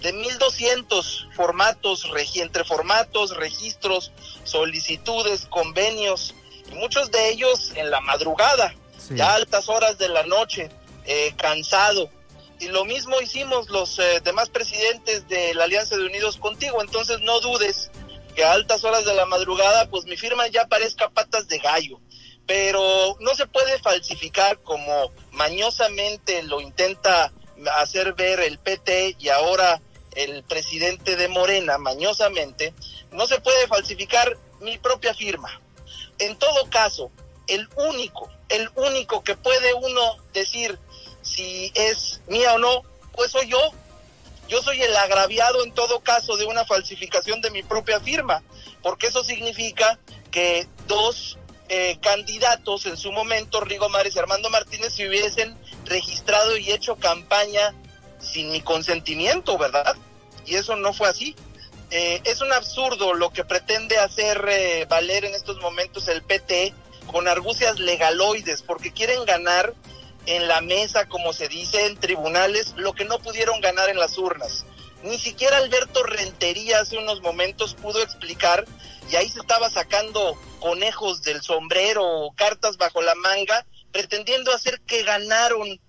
[SPEAKER 11] de 1200 formatos, entre formatos, registros, solicitudes, convenios, y muchos de ellos en la madrugada, ya a altas horas de la noche, eh, cansado, y lo mismo hicimos los eh, demás presidentes de la Alianza de Unidos contigo, entonces no dudes que a altas horas de la madrugada pues mi firma ya parezca patas de gallo, pero no se puede falsificar como mañosamente lo intenta hacer ver el PT y ahora el presidente de Morena mañosamente, no se puede falsificar mi propia firma. En todo caso, el único, el único que puede uno decir si es mía o no, pues soy yo. Yo soy el agraviado en todo caso de una falsificación de mi propia firma, porque eso significa que dos eh, candidatos en su momento, Rigo Mares y Armando Martínez, se hubiesen registrado y hecho campaña sin mi consentimiento, ¿verdad? Y eso no fue así. Eh, es un absurdo lo que pretende hacer eh, valer en estos momentos el PT con argucias legaloides, porque quieren ganar en la mesa, como se dice, en tribunales, lo que no pudieron ganar en las urnas. Ni siquiera Alberto Rentería hace unos momentos pudo explicar, y ahí se estaba sacando conejos del sombrero o cartas bajo la manga, pretendiendo hacer que ganaron.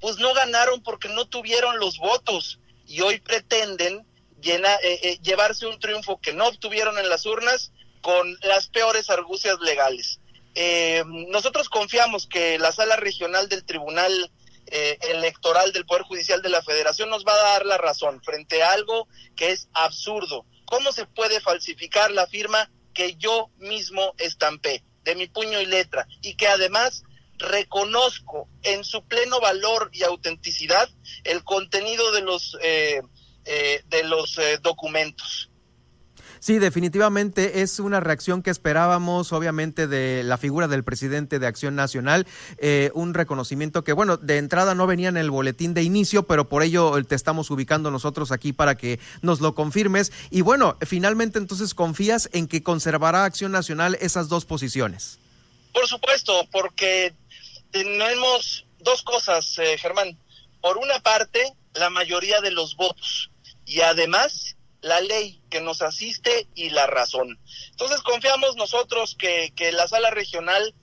[SPEAKER 11] Pues no ganaron porque no tuvieron los votos y hoy pretenden eh, eh, llevarse un triunfo que no obtuvieron en las urnas con las peores argucias legales. Eh, nosotros confiamos que la sala regional del Tribunal eh, Electoral del Poder Judicial de la Federación nos va a dar la razón frente a algo que es absurdo. ¿Cómo se puede falsificar la firma que yo mismo estampé de mi puño y letra y que además reconozco en su pleno valor y autenticidad el contenido de los, eh, eh, de los documentos.
[SPEAKER 4] Sí, definitivamente es una reacción que esperábamos, obviamente, de la figura del presidente de Acción Nacional, un reconocimiento que, bueno, de entrada no venía en el boletín de inicio, pero por ello te estamos ubicando nosotros aquí para que nos lo confirmes. Y bueno, finalmente entonces confías en que conservará Acción Nacional esas dos posiciones.
[SPEAKER 11] Por supuesto, porque tenemos dos cosas, eh, Germán. Por una parte, la mayoría de los votos y además la ley que nos asiste y la razón. Entonces confiamos nosotros que, que la sala regional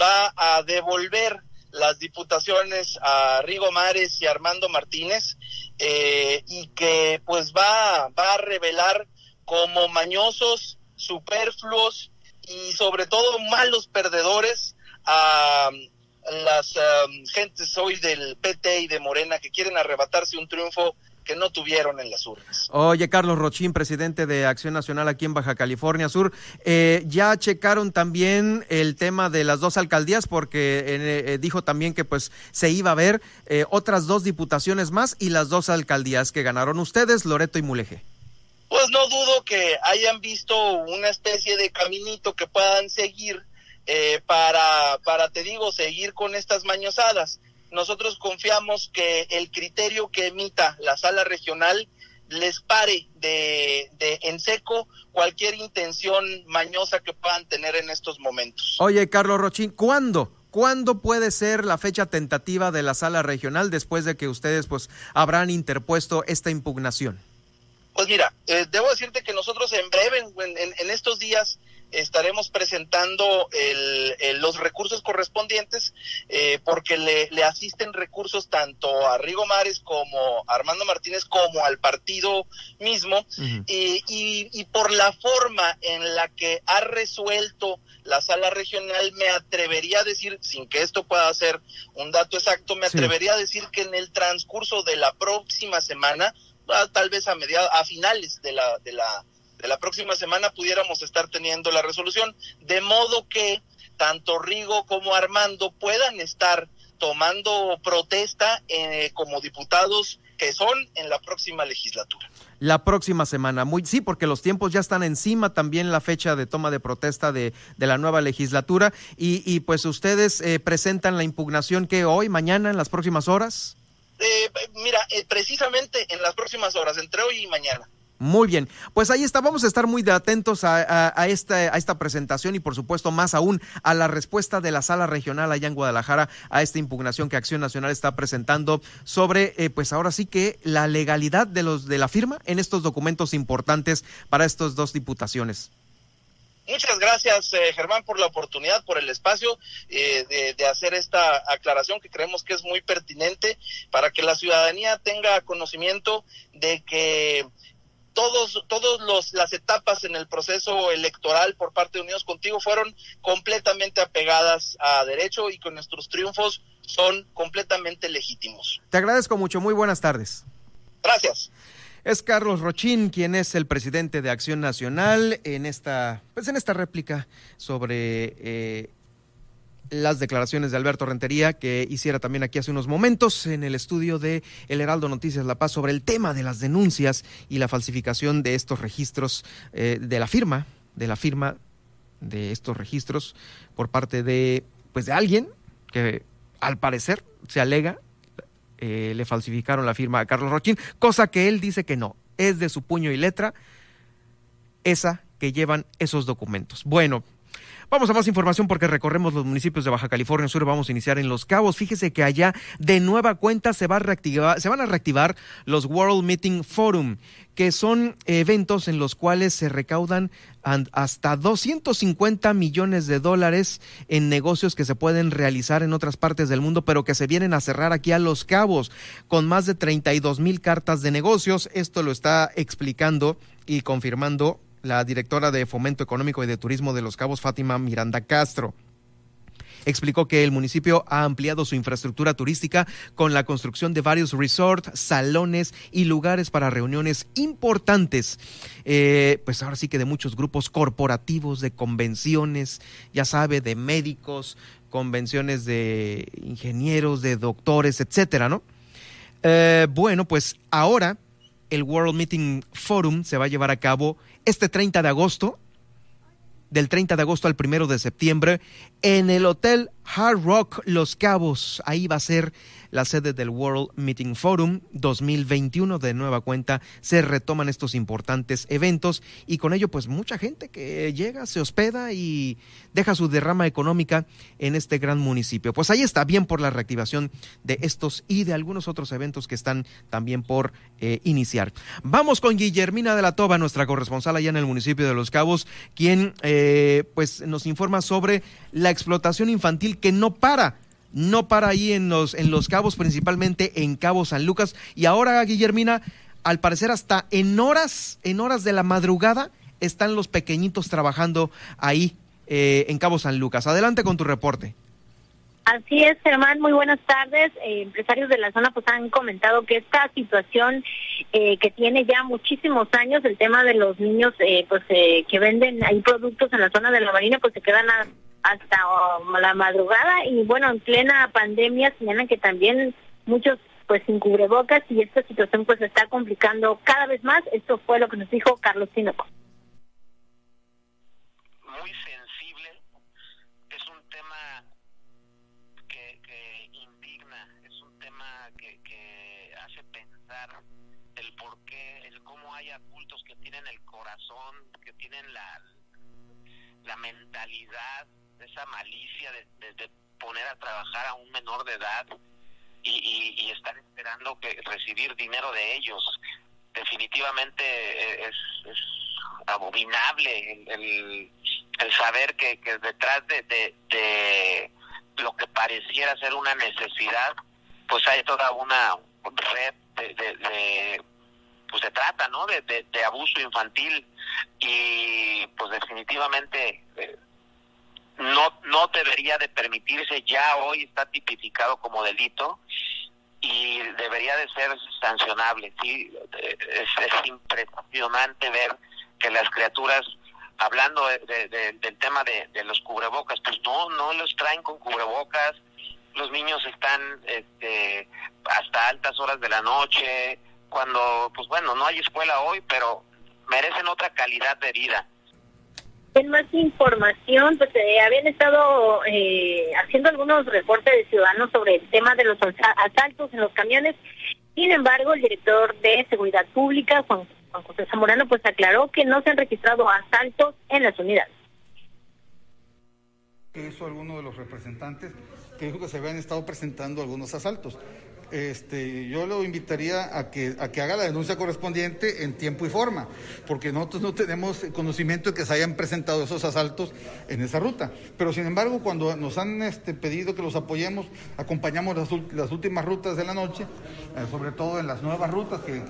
[SPEAKER 11] va a devolver las diputaciones a Rigo Mares y Armando Martínez eh, y que pues va, va a revelar como mañosos, superfluos y sobre todo malos perdedores a las um, gentes hoy del PT y de Morena que quieren arrebatarse un triunfo que no tuvieron en las urnas.
[SPEAKER 4] Oye, Carlos Rochín, presidente de Acción Nacional aquí en Baja California Sur, eh, ya checaron también el tema de las dos alcaldías porque eh, dijo también que pues se iba a ver eh, otras dos diputaciones más y las dos alcaldías que ganaron ustedes, Loreto y Mulegé.
[SPEAKER 11] Pues no dudo que hayan visto una especie de caminito que puedan seguir eh, para, para, te digo, seguir con estas mañosadas. Nosotros confiamos que el criterio que emita la sala regional les pare de, de en seco cualquier intención mañosa que puedan tener en estos momentos.
[SPEAKER 4] Oye, Carlos Rochín, ¿cuándo? ¿Cuándo puede ser la fecha tentativa de la sala regional después de que ustedes pues habrán interpuesto esta impugnación?
[SPEAKER 11] Pues mira, eh, debo decirte que nosotros en breve, en, en estos días, estaremos presentando el, los recursos correspondientes eh, porque le, le, asisten recursos tanto a Rigo Mares como a Armando Martínez como al partido mismo. Y, y, por la forma en la que ha resuelto la sala regional me atrevería a decir, sin que esto pueda ser un dato exacto, me atrevería a decir que en el transcurso de la próxima semana, tal vez a mediados, a finales de la, de la de la próxima semana pudiéramos estar teniendo la resolución, de modo que tanto Rigo como Armando puedan estar tomando protesta eh, como diputados que son en la próxima legislatura.
[SPEAKER 4] La próxima semana, muy sí, porque los tiempos ya están encima, también la fecha de toma de protesta de, de la nueva legislatura, y, y pues ustedes eh, presentan la impugnación que hoy, mañana, en las próximas horas.
[SPEAKER 11] Eh, mira, precisamente en las próximas horas, entre hoy y mañana.
[SPEAKER 4] Muy bien, pues ahí está, vamos a estar muy atentos a, esta, a esta presentación y por supuesto más aún a la respuesta de la sala regional allá en Guadalajara a esta impugnación que Acción Nacional está presentando sobre, eh, pues ahora sí que la legalidad de, los, de la firma en estos documentos importantes para estas dos diputaciones.
[SPEAKER 11] Muchas gracias, eh, Germán, por la oportunidad, por el espacio eh, de, hacer esta aclaración que creemos que es muy pertinente para que la ciudadanía tenga conocimiento de que todos, todos los, las etapas en el proceso electoral por parte de Unidos Contigo fueron completamente apegadas a derecho y con nuestros triunfos son completamente legítimos.
[SPEAKER 4] Te agradezco mucho, muy buenas tardes.
[SPEAKER 11] Gracias.
[SPEAKER 4] Es Carlos Rochín, quien es el presidente de Acción Nacional en esta, pues en esta réplica sobre eh, las declaraciones de Alberto Rentería que hiciera también aquí hace unos momentos en el estudio de El Heraldo Noticias La Paz sobre el tema de las denuncias y la falsificación de estos registros eh, de la firma, de la firma de estos registros por parte de pues de alguien que al parecer se alega eh, le falsificaron la firma a Carlos Rochín, cosa que él dice que no, es de su puño y letra esa que llevan esos documentos. Bueno, Vamos a más información porque recorremos los municipios de Baja California Sur. Vamos a iniciar en Los Cabos. Fíjese que allá de nueva cuenta se, va a reactivar, se van a reactivar los World Meeting Forum, que son eventos en los cuales se recaudan hasta 250 millones de dólares en negocios que se pueden realizar en otras partes del mundo, pero que se vienen a cerrar aquí a Los Cabos, con más de 32 mil cartas de negocios. Esto lo está explicando y confirmando la directora de Fomento Económico y de Turismo de Los Cabos, Fátima Miranda Castro explicó que el municipio ha ampliado su infraestructura turística con la construcción de varios resorts, salones y lugares para reuniones importantes. Eh, pues ahora sí que de muchos grupos corporativos, de convenciones, ya sabe, de médicos, convenciones de ingenieros, de doctores, etcétera, ¿no? Eh, bueno, pues ahora el World Meeting Forum se va a llevar a cabo este 30 de agosto, del 30 de agosto al 1 de septiembre, en el Hotel Hard Rock Los Cabos. Ahí va a ser la sede del World Meeting Forum 2021. De nueva cuenta se retoman estos importantes eventos y con ello pues mucha gente que llega, se hospeda y deja su derrama económica en este gran municipio. Pues ahí está bien por la reactivación de estos y de algunos otros eventos que están también por eh, iniciar. Vamos con Guillermina de la Toba, nuestra corresponsal allá en el municipio de Los Cabos, quien eh, pues nos informa sobre la explotación infantil que no para no para ahí en los, en los cabos, principalmente en Cabo San Lucas. Y ahora, Guillermina, al parecer hasta en horas, en horas de la madrugada, están los pequeñitos trabajando ahí eh, en Cabo San Lucas. Adelante con tu reporte.
[SPEAKER 12] Así es, Germán, muy buenas tardes. Eh, empresarios de la zona pues han comentado que esta situación eh, que tiene ya muchísimos años, el tema de los niños pues que venden ahí productos en la zona de la marina, pues se quedan a, hasta la madrugada y bueno, en plena pandemia señalan que también muchos pues sin cubrebocas y esta situación pues se está complicando cada vez más. Esto fue lo que nos dijo Carlos Tinoco.
[SPEAKER 13] Muy sensible, es un tema que, que indigna, es un tema que, que hace pensar el por qué, el cómo hay adultos que tienen el corazón, que tienen la, la mentalidad esa malicia de, poner a trabajar a un menor de edad y, estar esperando que recibir dinero de ellos. Definitivamente eh, es, abominable el, el, saber que, detrás de, de, lo que pareciera ser una necesidad, pues hay toda una red de, de, pues se trata, ¿no? De, de, abuso infantil y pues definitivamente eh, no no debería de permitirse ya hoy está tipificado como delito y debería de ser sancionable sí es, impresionante ver que las criaturas hablando del tema de, los cubrebocas pues no no los traen con cubrebocas los niños están este, hasta altas horas de la noche cuando pues bueno no hay escuela hoy pero merecen otra calidad de vida
[SPEAKER 12] en más información, pues eh, habían estado eh, haciendo algunos reportes de ciudadanos sobre el tema de los asaltos en los camiones. Sin embargo, el director de Seguridad Pública, Juan, José Zamorano, pues aclaró que no se han registrado asaltos en las unidades.
[SPEAKER 14] Que hizo alguno de los representantes que dijo que se habían estado presentando algunos asaltos este, yo lo invitaría a que, a que haga la denuncia correspondiente en tiempo y forma, porque nosotros no tenemos conocimiento de que se hayan presentado esos asaltos en esa ruta. Pero sin embargo, cuando nos han este, pedido que los apoyemos, acompañamos las, últimas rutas de la noche, eh, sobre todo en las nuevas rutas que,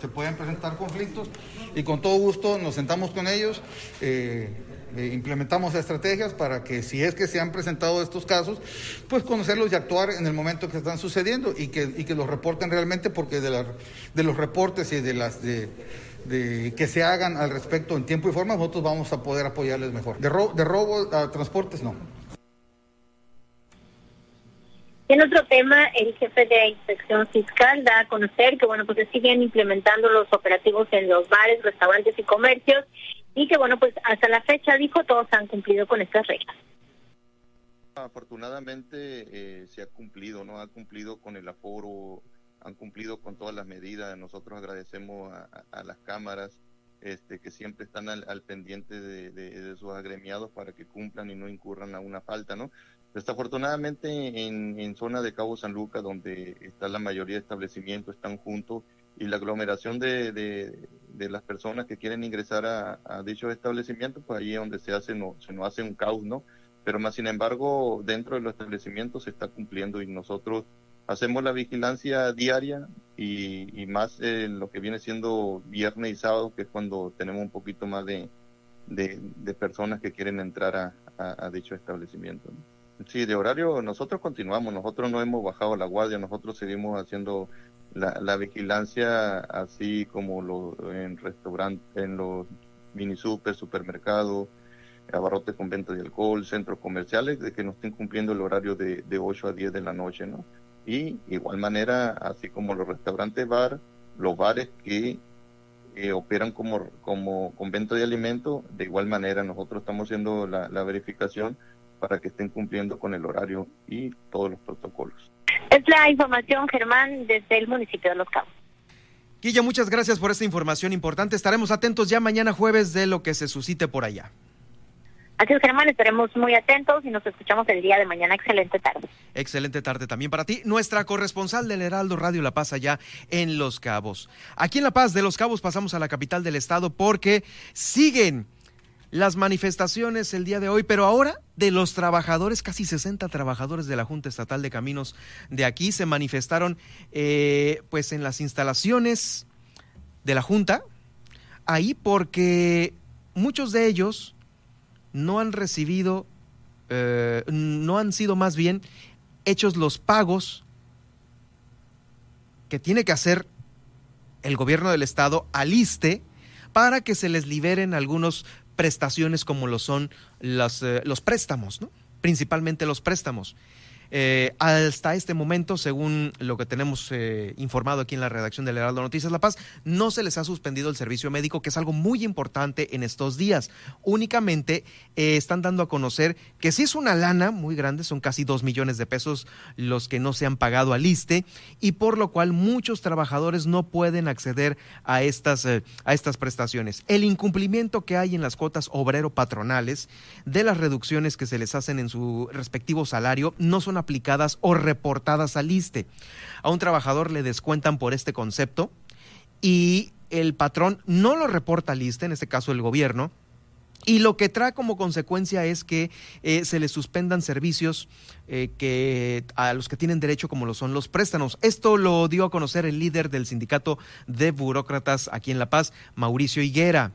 [SPEAKER 14] se pueden presentar conflictos, y con todo gusto nos sentamos con ellos. Eh, eh, implementamos estrategias para que si es que se han presentado estos casos, pues conocerlos y actuar en el momento que están sucediendo y que, y que los reporten realmente porque de, la, de los reportes y de las de, que se hagan al respecto en tiempo y forma, nosotros vamos a poder apoyarles mejor. De, de robo a transportes, no.
[SPEAKER 12] En otro tema, el jefe de inspección fiscal da a conocer que bueno, pues se siguen implementando los operativos en los bares, restaurantes y comercios y que bueno, pues hasta la fecha dijo todos han cumplido con estas reglas.
[SPEAKER 15] Afortunadamente eh, se ha cumplido, ¿no? Ha cumplido con el aforo, han cumplido con todas las medidas. Nosotros agradecemos a, las cámaras este, que siempre están al, pendiente de, sus agremiados para que cumplan y no incurran a una falta, ¿no? Desafortunadamente en, en zona de Cabo San Lucas, donde está la mayoría de establecimientos, están juntos y la aglomeración de, de, las personas que quieren ingresar a, a, dichos establecimientos, pues ahí es donde se hace, no, se nos hace un caos, ¿no? Pero más sin embargo, dentro de los establecimientos se está cumpliendo y nosotros hacemos la vigilancia diaria y, más en lo que viene siendo viernes y sábado, que es cuando tenemos un poquito más de, de, personas que quieren entrar a, dicho establecimiento. Sí, de horario nosotros continuamos, nosotros no hemos bajado la guardia, nosotros seguimos haciendo la, la vigilancia, así como lo, en en los mini super, supermercados, abarrotes con venta de alcohol, centros comerciales, de que no estén cumpliendo el horario de, de 8 a 10 de la noche, ¿no? Y igual manera, así como los restaurantes bar, los bares que operan como, como con venta de alimentos, de igual manera nosotros estamos haciendo la, la verificación para que estén cumpliendo con el horario y todos los protocolos.
[SPEAKER 12] Es la información, Germán, desde el municipio de Los Cabos.
[SPEAKER 4] Guilla, muchas gracias por esta información importante. Estaremos atentos ya mañana jueves de lo que se suscite por allá.
[SPEAKER 12] Así es, Germán, estaremos muy atentos y nos escuchamos el día de mañana. Excelente tarde.
[SPEAKER 4] Excelente tarde también para ti. Nuestra corresponsal del Heraldo Radio La Paz allá en Los Cabos. Aquí en La Paz de Los Cabos pasamos a la capital del estado porque siguen las manifestaciones el día de hoy, pero ahora de los trabajadores, casi 60 trabajadores de la Junta Estatal de Caminos de aquí se manifestaron eh, pues en las instalaciones de la Junta, ahí porque muchos de ellos no han recibido, eh, no han sido más bien hechos los pagos que tiene que hacer el gobierno del estado al ISTE para que se les liberen algunos prestaciones como lo son los, eh, los préstamos, ¿no? principalmente los préstamos. Eh, hasta este momento, según lo que tenemos eh, informado aquí en la redacción del Heraldo Noticias La Paz, no se les ha suspendido el servicio médico, que es algo muy importante en estos días. Únicamente eh, están dando a conocer que sí es una lana muy grande, son casi dos millones de pesos los que no se han pagado al ISTE, y por lo cual muchos trabajadores no pueden acceder a estas, a estas prestaciones. El incumplimiento que hay en las cuotas obrero-patronales de las reducciones que se les hacen en su respectivo salario no son aplicadas o reportadas al ISTE. A un trabajador le descuentan por este concepto y el patrón no lo reporta al ISTE, en este caso el gobierno, y lo que trae como consecuencia es que eh, se le suspendan servicios eh, que a los que tienen derecho, como lo son los préstamos. Esto lo dio a conocer el líder del sindicato de burócratas aquí en La Paz, Mauricio Higuera.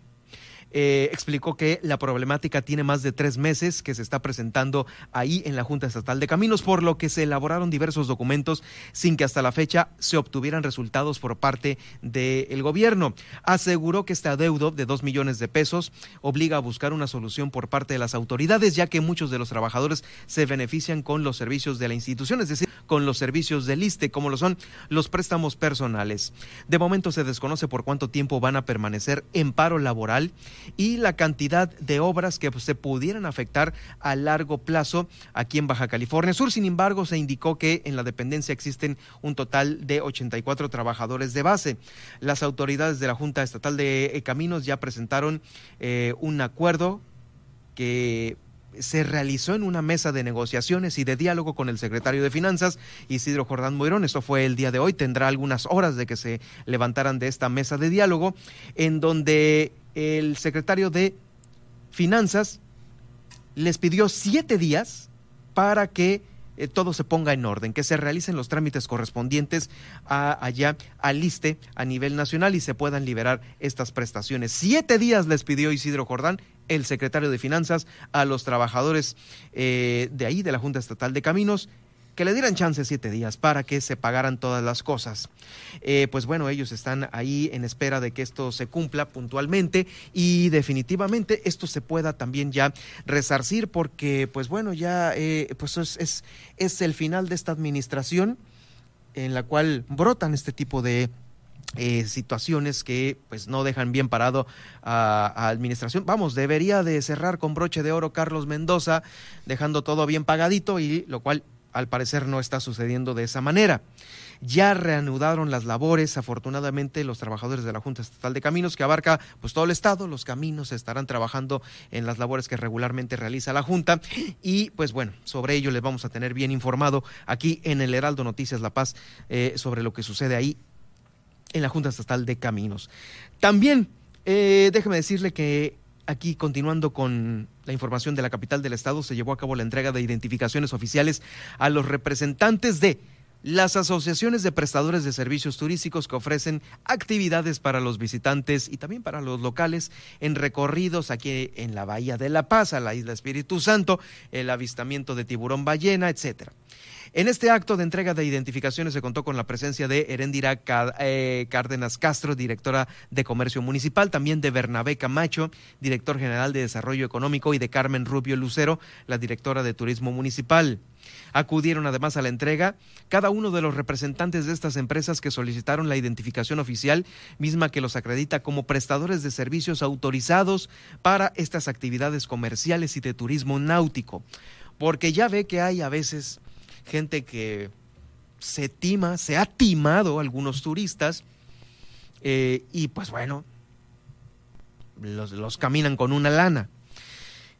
[SPEAKER 4] Eh, explicó que la problemática tiene más de tres meses que se está presentando ahí en la Junta Estatal de Caminos, por lo que se elaboraron diversos documentos sin que hasta la fecha se obtuvieran resultados por parte del gobierno. Aseguró que este adeudo de dos millones de pesos obliga a buscar una solución por parte de las autoridades, ya que muchos de los trabajadores se benefician con los servicios de la institución, es decir, con los servicios del ISTE, como lo son los préstamos personales. De momento se desconoce por cuánto tiempo van a permanecer en paro laboral y la cantidad de obras que se pudieran afectar a largo plazo aquí en Baja California Sur. Sin embargo, se indicó que en la dependencia existen un total de 84 trabajadores de base. Las autoridades de la Junta Estatal de Caminos ya presentaron eh, un acuerdo que se realizó en una mesa de negociaciones y de diálogo con el secretario de Finanzas, Isidro Jordán Moirón. Esto fue el día de hoy. Tendrá algunas horas de que se levantaran de esta mesa de diálogo, en donde el secretario de Finanzas les pidió siete días para que eh, todo se ponga en orden, que se realicen los trámites correspondientes a, allá al ISTE a nivel nacional y se puedan liberar estas prestaciones. Siete días les pidió Isidro Jordán, el secretario de Finanzas, a los trabajadores eh, de ahí, de la Junta Estatal de Caminos, que le dieran chance siete días para que se pagaran todas las cosas. Eh, pues bueno, ellos están ahí en espera de que esto se cumpla puntualmente y definitivamente esto se pueda también ya resarcir porque pues bueno, ya eh, pues es, es, el final de esta administración en la cual brotan este tipo de eh, situaciones que pues no dejan bien parado a, a, administración. Vamos, debería de cerrar con broche de oro Carlos Mendoza, dejando todo bien pagadito y lo cual al parecer no está sucediendo de esa manera. Ya reanudaron las labores, afortunadamente los trabajadores de la Junta Estatal de Caminos, que abarca pues todo el estado, los caminos estarán trabajando en las labores que regularmente realiza la Junta y pues bueno, sobre ello les vamos a tener bien informado aquí en el Heraldo Noticias La Paz eh, sobre lo que sucede ahí en la Junta Estatal de Caminos. También eh, déjeme decirle que aquí continuando con la información de la capital del estado, se llevó a cabo la entrega de identificaciones oficiales a los representantes de las asociaciones de prestadores de servicios turísticos que ofrecen actividades para los visitantes y también para los locales en recorridos aquí en la Bahía de La Paz, a la isla Espíritu Santo, el avistamiento de tiburón ballena, etcétera. En este acto de entrega de identificaciones se contó con la presencia de Herendira eh, Cárdenas Castro, directora de Comercio Municipal, también de Bernabé Camacho, director general de Desarrollo Económico, y de Carmen Rubio Lucero, la directora de Turismo Municipal. Acudieron además a la entrega cada uno de los representantes de estas empresas que solicitaron la identificación oficial, misma que los acredita como prestadores de servicios autorizados para estas actividades comerciales y de turismo náutico. Porque ya ve que hay a veces gente que se tima, se ha timado algunos turistas eh, y pues bueno, los, caminan con una lana.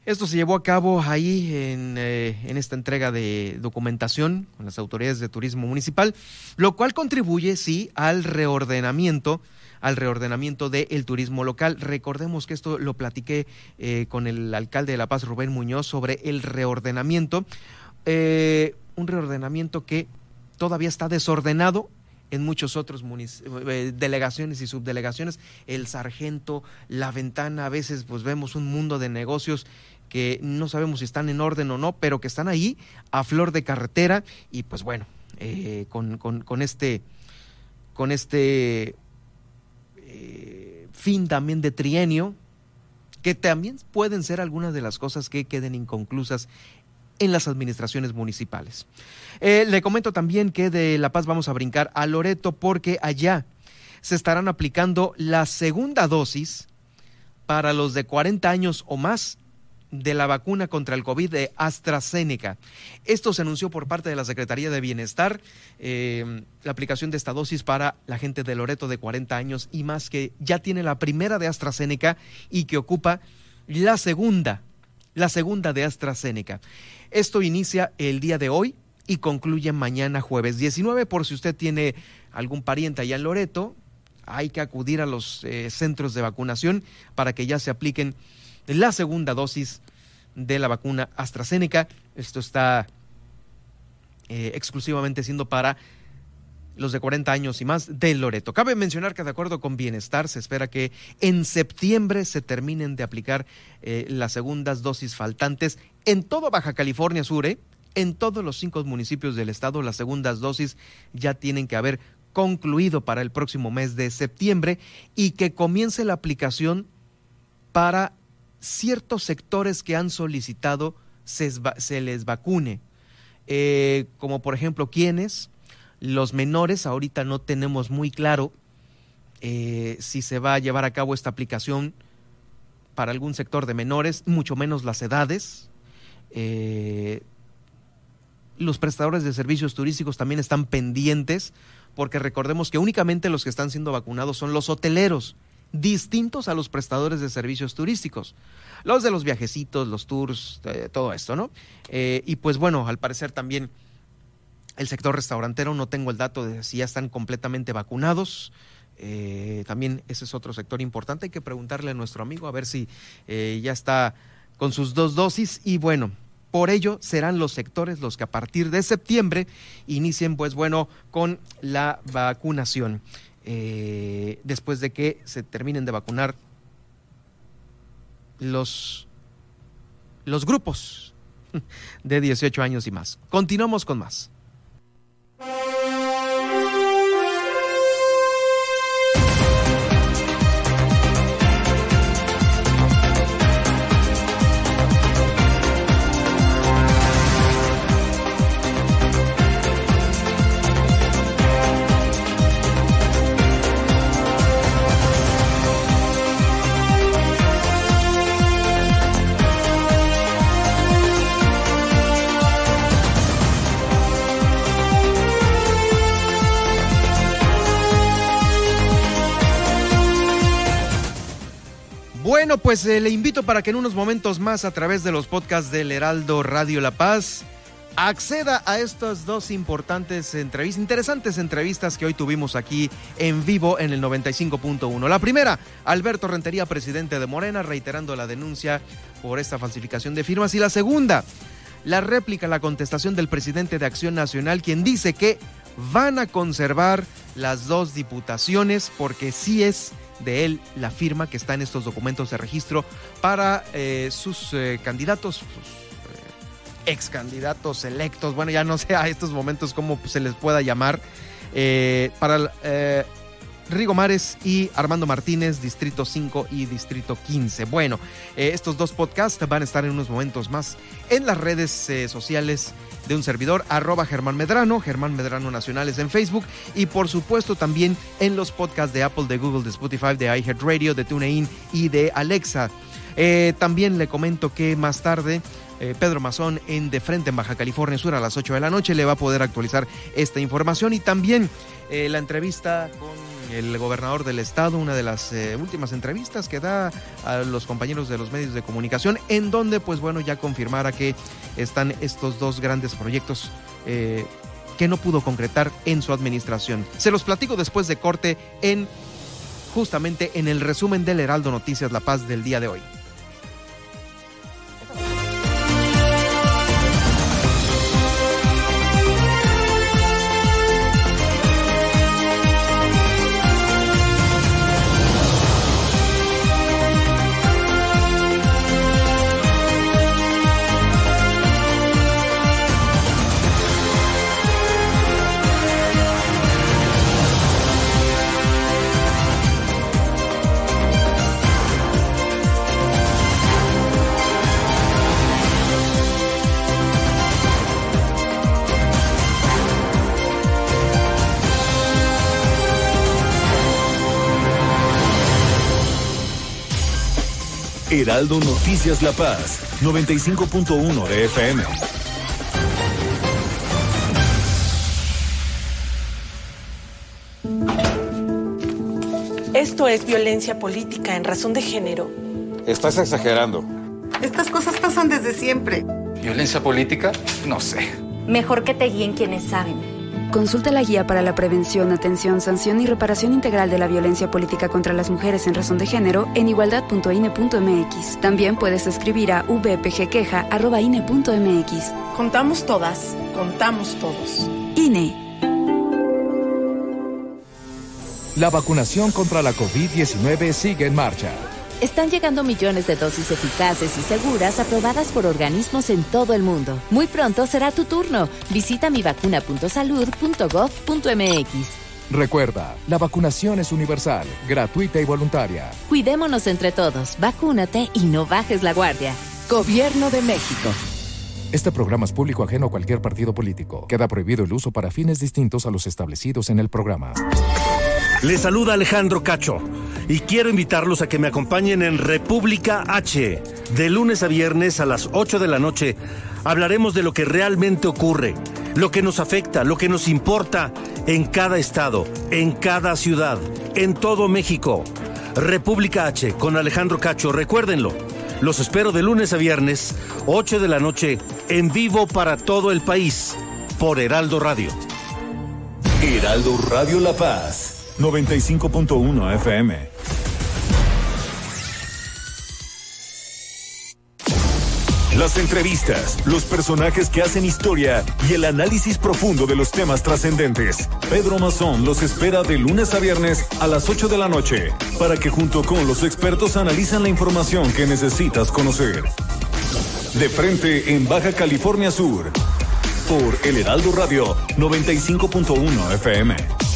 [SPEAKER 4] Esto se llevó a cabo ahí eh, en, esta entrega de documentación con las autoridades de turismo municipal, lo cual contribuye, sí, al reordenamiento al reordenamiento del turismo local. Recordemos que esto lo platiqué eh, con el alcalde de La Paz, Rubén Muñoz, sobre el reordenamiento. Un reordenamiento que todavía está desordenado en muchos otros delegaciones y subdelegaciones, el sargento, la ventana, a veces pues vemos un mundo de negocios que no sabemos si están en orden o no, pero que están ahí a flor de carretera. Y pues bueno, eh, con, con, este, con este eh, fin también de trienio, que también pueden ser algunas de las cosas que queden inconclusas en las administraciones municipales. Eh, le comento también que de La Paz vamos a brincar a Loreto porque allá se estarán aplicando la segunda dosis para los de 40 años o más de la vacuna contra el COVID de AstraZeneca. Esto se anunció por parte de la Secretaría de Bienestar, eh, la aplicación de esta dosis para la gente de Loreto de 40 años y más que ya tiene la primera de AstraZeneca y que ocupa la segunda, la segunda de AstraZeneca. Esto inicia el día de hoy y concluye mañana jueves 19 por si usted tiene algún pariente allá en Loreto, hay que acudir a los eh, centros de vacunación para que ya se apliquen la segunda dosis de la vacuna AstraZeneca. Esto está eh, exclusivamente siendo para los de 40 años y más de Loreto. Cabe mencionar que de acuerdo con Bienestar se espera que en septiembre se terminen de aplicar eh, las segundas dosis faltantes en todo Baja California Sur. ¿eh? En todos los cinco municipios del estado las segundas dosis ya tienen que haber concluido para el próximo mes de septiembre y que comience la aplicación para ciertos sectores que han solicitado se, les vacune, eh, como por ejemplo quienes, los menores, ahorita no tenemos muy claro eh, si se va a llevar a cabo esta aplicación para algún sector de menores, mucho menos las edades. Eh, los prestadores de servicios turísticos también están pendientes porque recordemos que únicamente los que están siendo vacunados son los hoteleros distintos a los prestadores de servicios turísticos. Los de los viajecitos, los tours, eh, todo esto, ¿no? Y pues bueno, al parecer también el sector restaurantero, no tengo el dato de si ya están completamente vacunados. Eh, también ese es otro sector importante. Hay que preguntarle a nuestro amigo a ver si ya está con sus dos dosis. Y bueno, por ello serán los sectores los que a partir de septiembre inicien, pues bueno, con la vacunación. Eh, después de que se terminen de vacunar los, los grupos [laughs] de 18 años y más. Continuamos con más. Bueno, pues eh, le invito para que en unos momentos más a través de los podcasts del Heraldo Radio La Paz acceda a estas dos importantes entrevistas, interesantes entrevistas que hoy tuvimos aquí en vivo en el 95.1. La primera, Alberto Rentería, presidente de Morena, reiterando la denuncia por esta falsificación de firmas. Y la segunda, la réplica, la contestación del presidente de Acción Nacional, quien dice que van a conservar las dos diputaciones porque sí es de él la firma que está en estos documentos de registro para eh, sus eh, candidatos, sus eh, ex candidatos electos, bueno, ya no sé a estos momentos cómo se les pueda llamar, eh, para Rigo Mares y Armando Martínez, Distrito 5 y Distrito 15. Bueno, eh, estos dos podcasts van a estar en unos momentos más en las redes eh, sociales de un servidor, arroba Germán Medrano, Germán Medrano Nacionales en Facebook y por supuesto también en los podcasts de Apple, de Google, de Spotify, de iHeartRadio, de TuneIn y de Alexa. Eh, también le comento que más tarde Pedro Mazón en De Frente en Baja California Sur a las 8 de la noche le va a poder actualizar esta información y también la entrevista con el gobernador del estado, una de las eh, últimas entrevistas que da a los compañeros de los medios de comunicación, en donde pues bueno ya confirmara que están estos dos grandes proyectos eh, que no pudo concretar en su administración. Se los platico después de corte en justamente en el resumen del Heraldo Noticias La Paz del día de hoy.
[SPEAKER 3] Heraldo Noticias La Paz, 95.1 de FM.
[SPEAKER 16] Esto es violencia política en razón de género.
[SPEAKER 17] Estás exagerando.
[SPEAKER 18] Estas cosas pasan desde siempre.
[SPEAKER 17] ¿Violencia política? No sé.
[SPEAKER 1] Mejor que te guíen quienes saben.
[SPEAKER 19] Consulta la guía para la prevención, atención, sanción y reparación integral de la violencia política contra las mujeres en razón de género en igualdad.ine.mx. También puedes escribir a vpgqueja.ine.mx.
[SPEAKER 16] Contamos todas, contamos todos.
[SPEAKER 19] INE.
[SPEAKER 20] La vacunación contra la COVID-19 sigue en marcha.
[SPEAKER 21] Están llegando millones de dosis eficaces y seguras aprobadas por organismos en todo el mundo. Muy pronto será tu turno. Visita mivacuna.salud.gov.mx.
[SPEAKER 20] Recuerda, la vacunación es universal, gratuita y voluntaria.
[SPEAKER 21] Cuidémonos entre todos, vacúnate y no bajes la guardia. Gobierno de México.
[SPEAKER 20] Este programa es público ajeno a cualquier partido político. Queda prohibido el uso para fines distintos a los establecidos en el programa.
[SPEAKER 22] Les saluda Alejandro Cacho y quiero invitarlos a que me acompañen en República H. De lunes a viernes a las 8 de la noche hablaremos de lo que realmente ocurre, lo que nos afecta, lo que nos importa en cada estado, en cada ciudad, en todo México. República H con Alejandro Cacho, recuérdenlo. Los espero de lunes a viernes, 8 de la noche, en vivo para todo el país, por Heraldo Radio.
[SPEAKER 3] Heraldo Radio La Paz. 95.1 FM. Las entrevistas, los personajes que hacen historia y el análisis profundo de los temas trascendentes. Pedro Mazón los espera de lunes a viernes a las 8 de la noche para que junto con los expertos analizan la información que necesitas conocer. De frente en Baja California Sur por El Heraldo Radio 95.1 FM.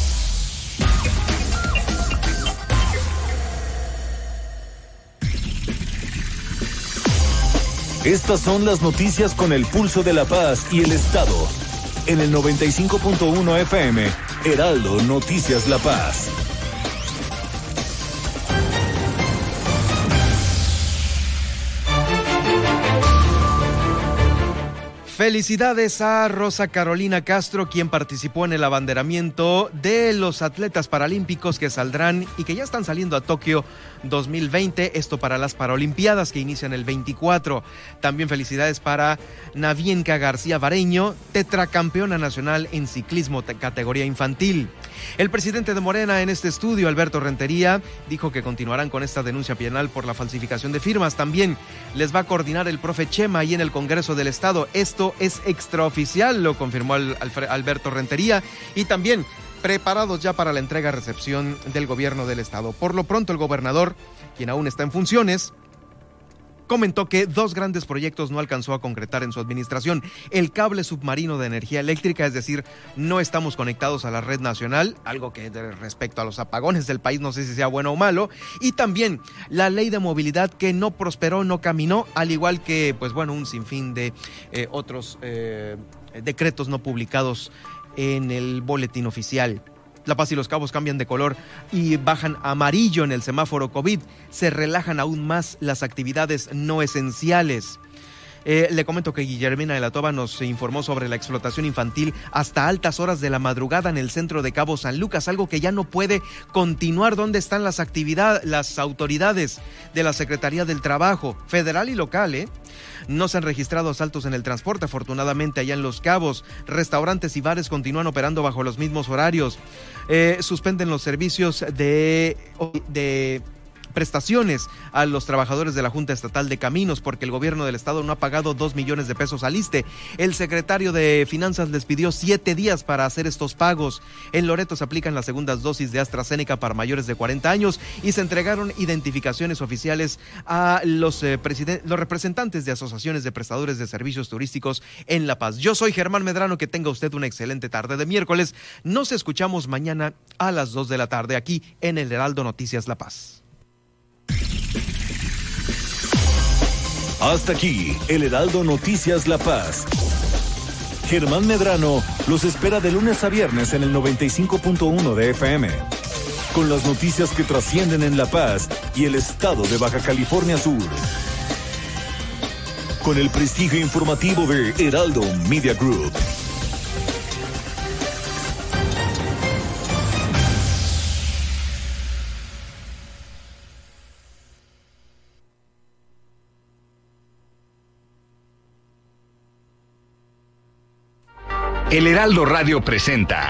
[SPEAKER 3] Estas son las noticias con el pulso de la paz y el Estado. En el 95.1 FM, Heraldo Noticias La Paz.
[SPEAKER 4] Felicidades a Rosa Carolina Castro, quien participó en el abanderamiento de los atletas paralímpicos que saldrán y que ya están saliendo a Tokio 2020, esto para las Paralimpiadas que inician el 24. También felicidades para Navienka García Vareño, tetracampeona nacional en ciclismo categoría infantil. El presidente de Morena en este estudio, Alberto Rentería, dijo que continuarán con esta denuncia penal por la falsificación de firmas. También les va a coordinar el profe Chema ahí en el Congreso del Estado. Esto es extraoficial, lo confirmó Alberto Rentería. Y también preparados ya para la entrega-recepción del gobierno del Estado. Por lo pronto, el gobernador, quien aún está en funciones, comentó que dos grandes proyectos no alcanzó a concretar en su administración. El cable submarino de energía eléctrica, es decir, no estamos conectados a la red nacional, algo que respecto a los apagones del país no sé si sea bueno o malo, y también la ley de movilidad que no prosperó, no caminó, al igual que, pues bueno, un sinfín de eh, otros eh, decretos no publicados en el boletín oficial. La Paz y los Cabos cambian de color y bajan amarillo en el semáforo COVID. Se relajan aún más las actividades no esenciales. Eh, le comento que Guillermina de la Toba nos informó sobre la explotación infantil hasta altas horas de la madrugada en el centro de Cabo San Lucas, algo que ya no puede continuar. ¿Dónde están las actividades, las autoridades de la Secretaría del Trabajo, federal y local? Eh? No se han registrado asaltos en el transporte, afortunadamente allá en Los Cabos. Restaurantes y bares continúan operando bajo los mismos horarios. Eh, suspenden los servicios de, de prestaciones a los trabajadores de la Junta Estatal de Caminos porque el gobierno del estado no ha pagado dos millones de pesos al ISTE. El secretario de Finanzas les pidió siete días para hacer estos pagos. En Loreto se aplican las segundas dosis de AstraZeneca para mayores de 40 años y se entregaron identificaciones oficiales a los, eh, los representantes de asociaciones de prestadores de servicios turísticos en La Paz. Yo soy Germán Medrano, que tenga usted una excelente tarde de miércoles. Nos escuchamos mañana a las 2 de la tarde aquí en el Heraldo Noticias La Paz.
[SPEAKER 3] Hasta aquí, el Heraldo Noticias La Paz. Germán Medrano los espera de lunes a viernes en el 95.1 de FM. Con las noticias que trascienden en La Paz y el estado de Baja California Sur. Con el prestigio informativo de Heraldo Media Group.
[SPEAKER 23] El Heraldo Radio presenta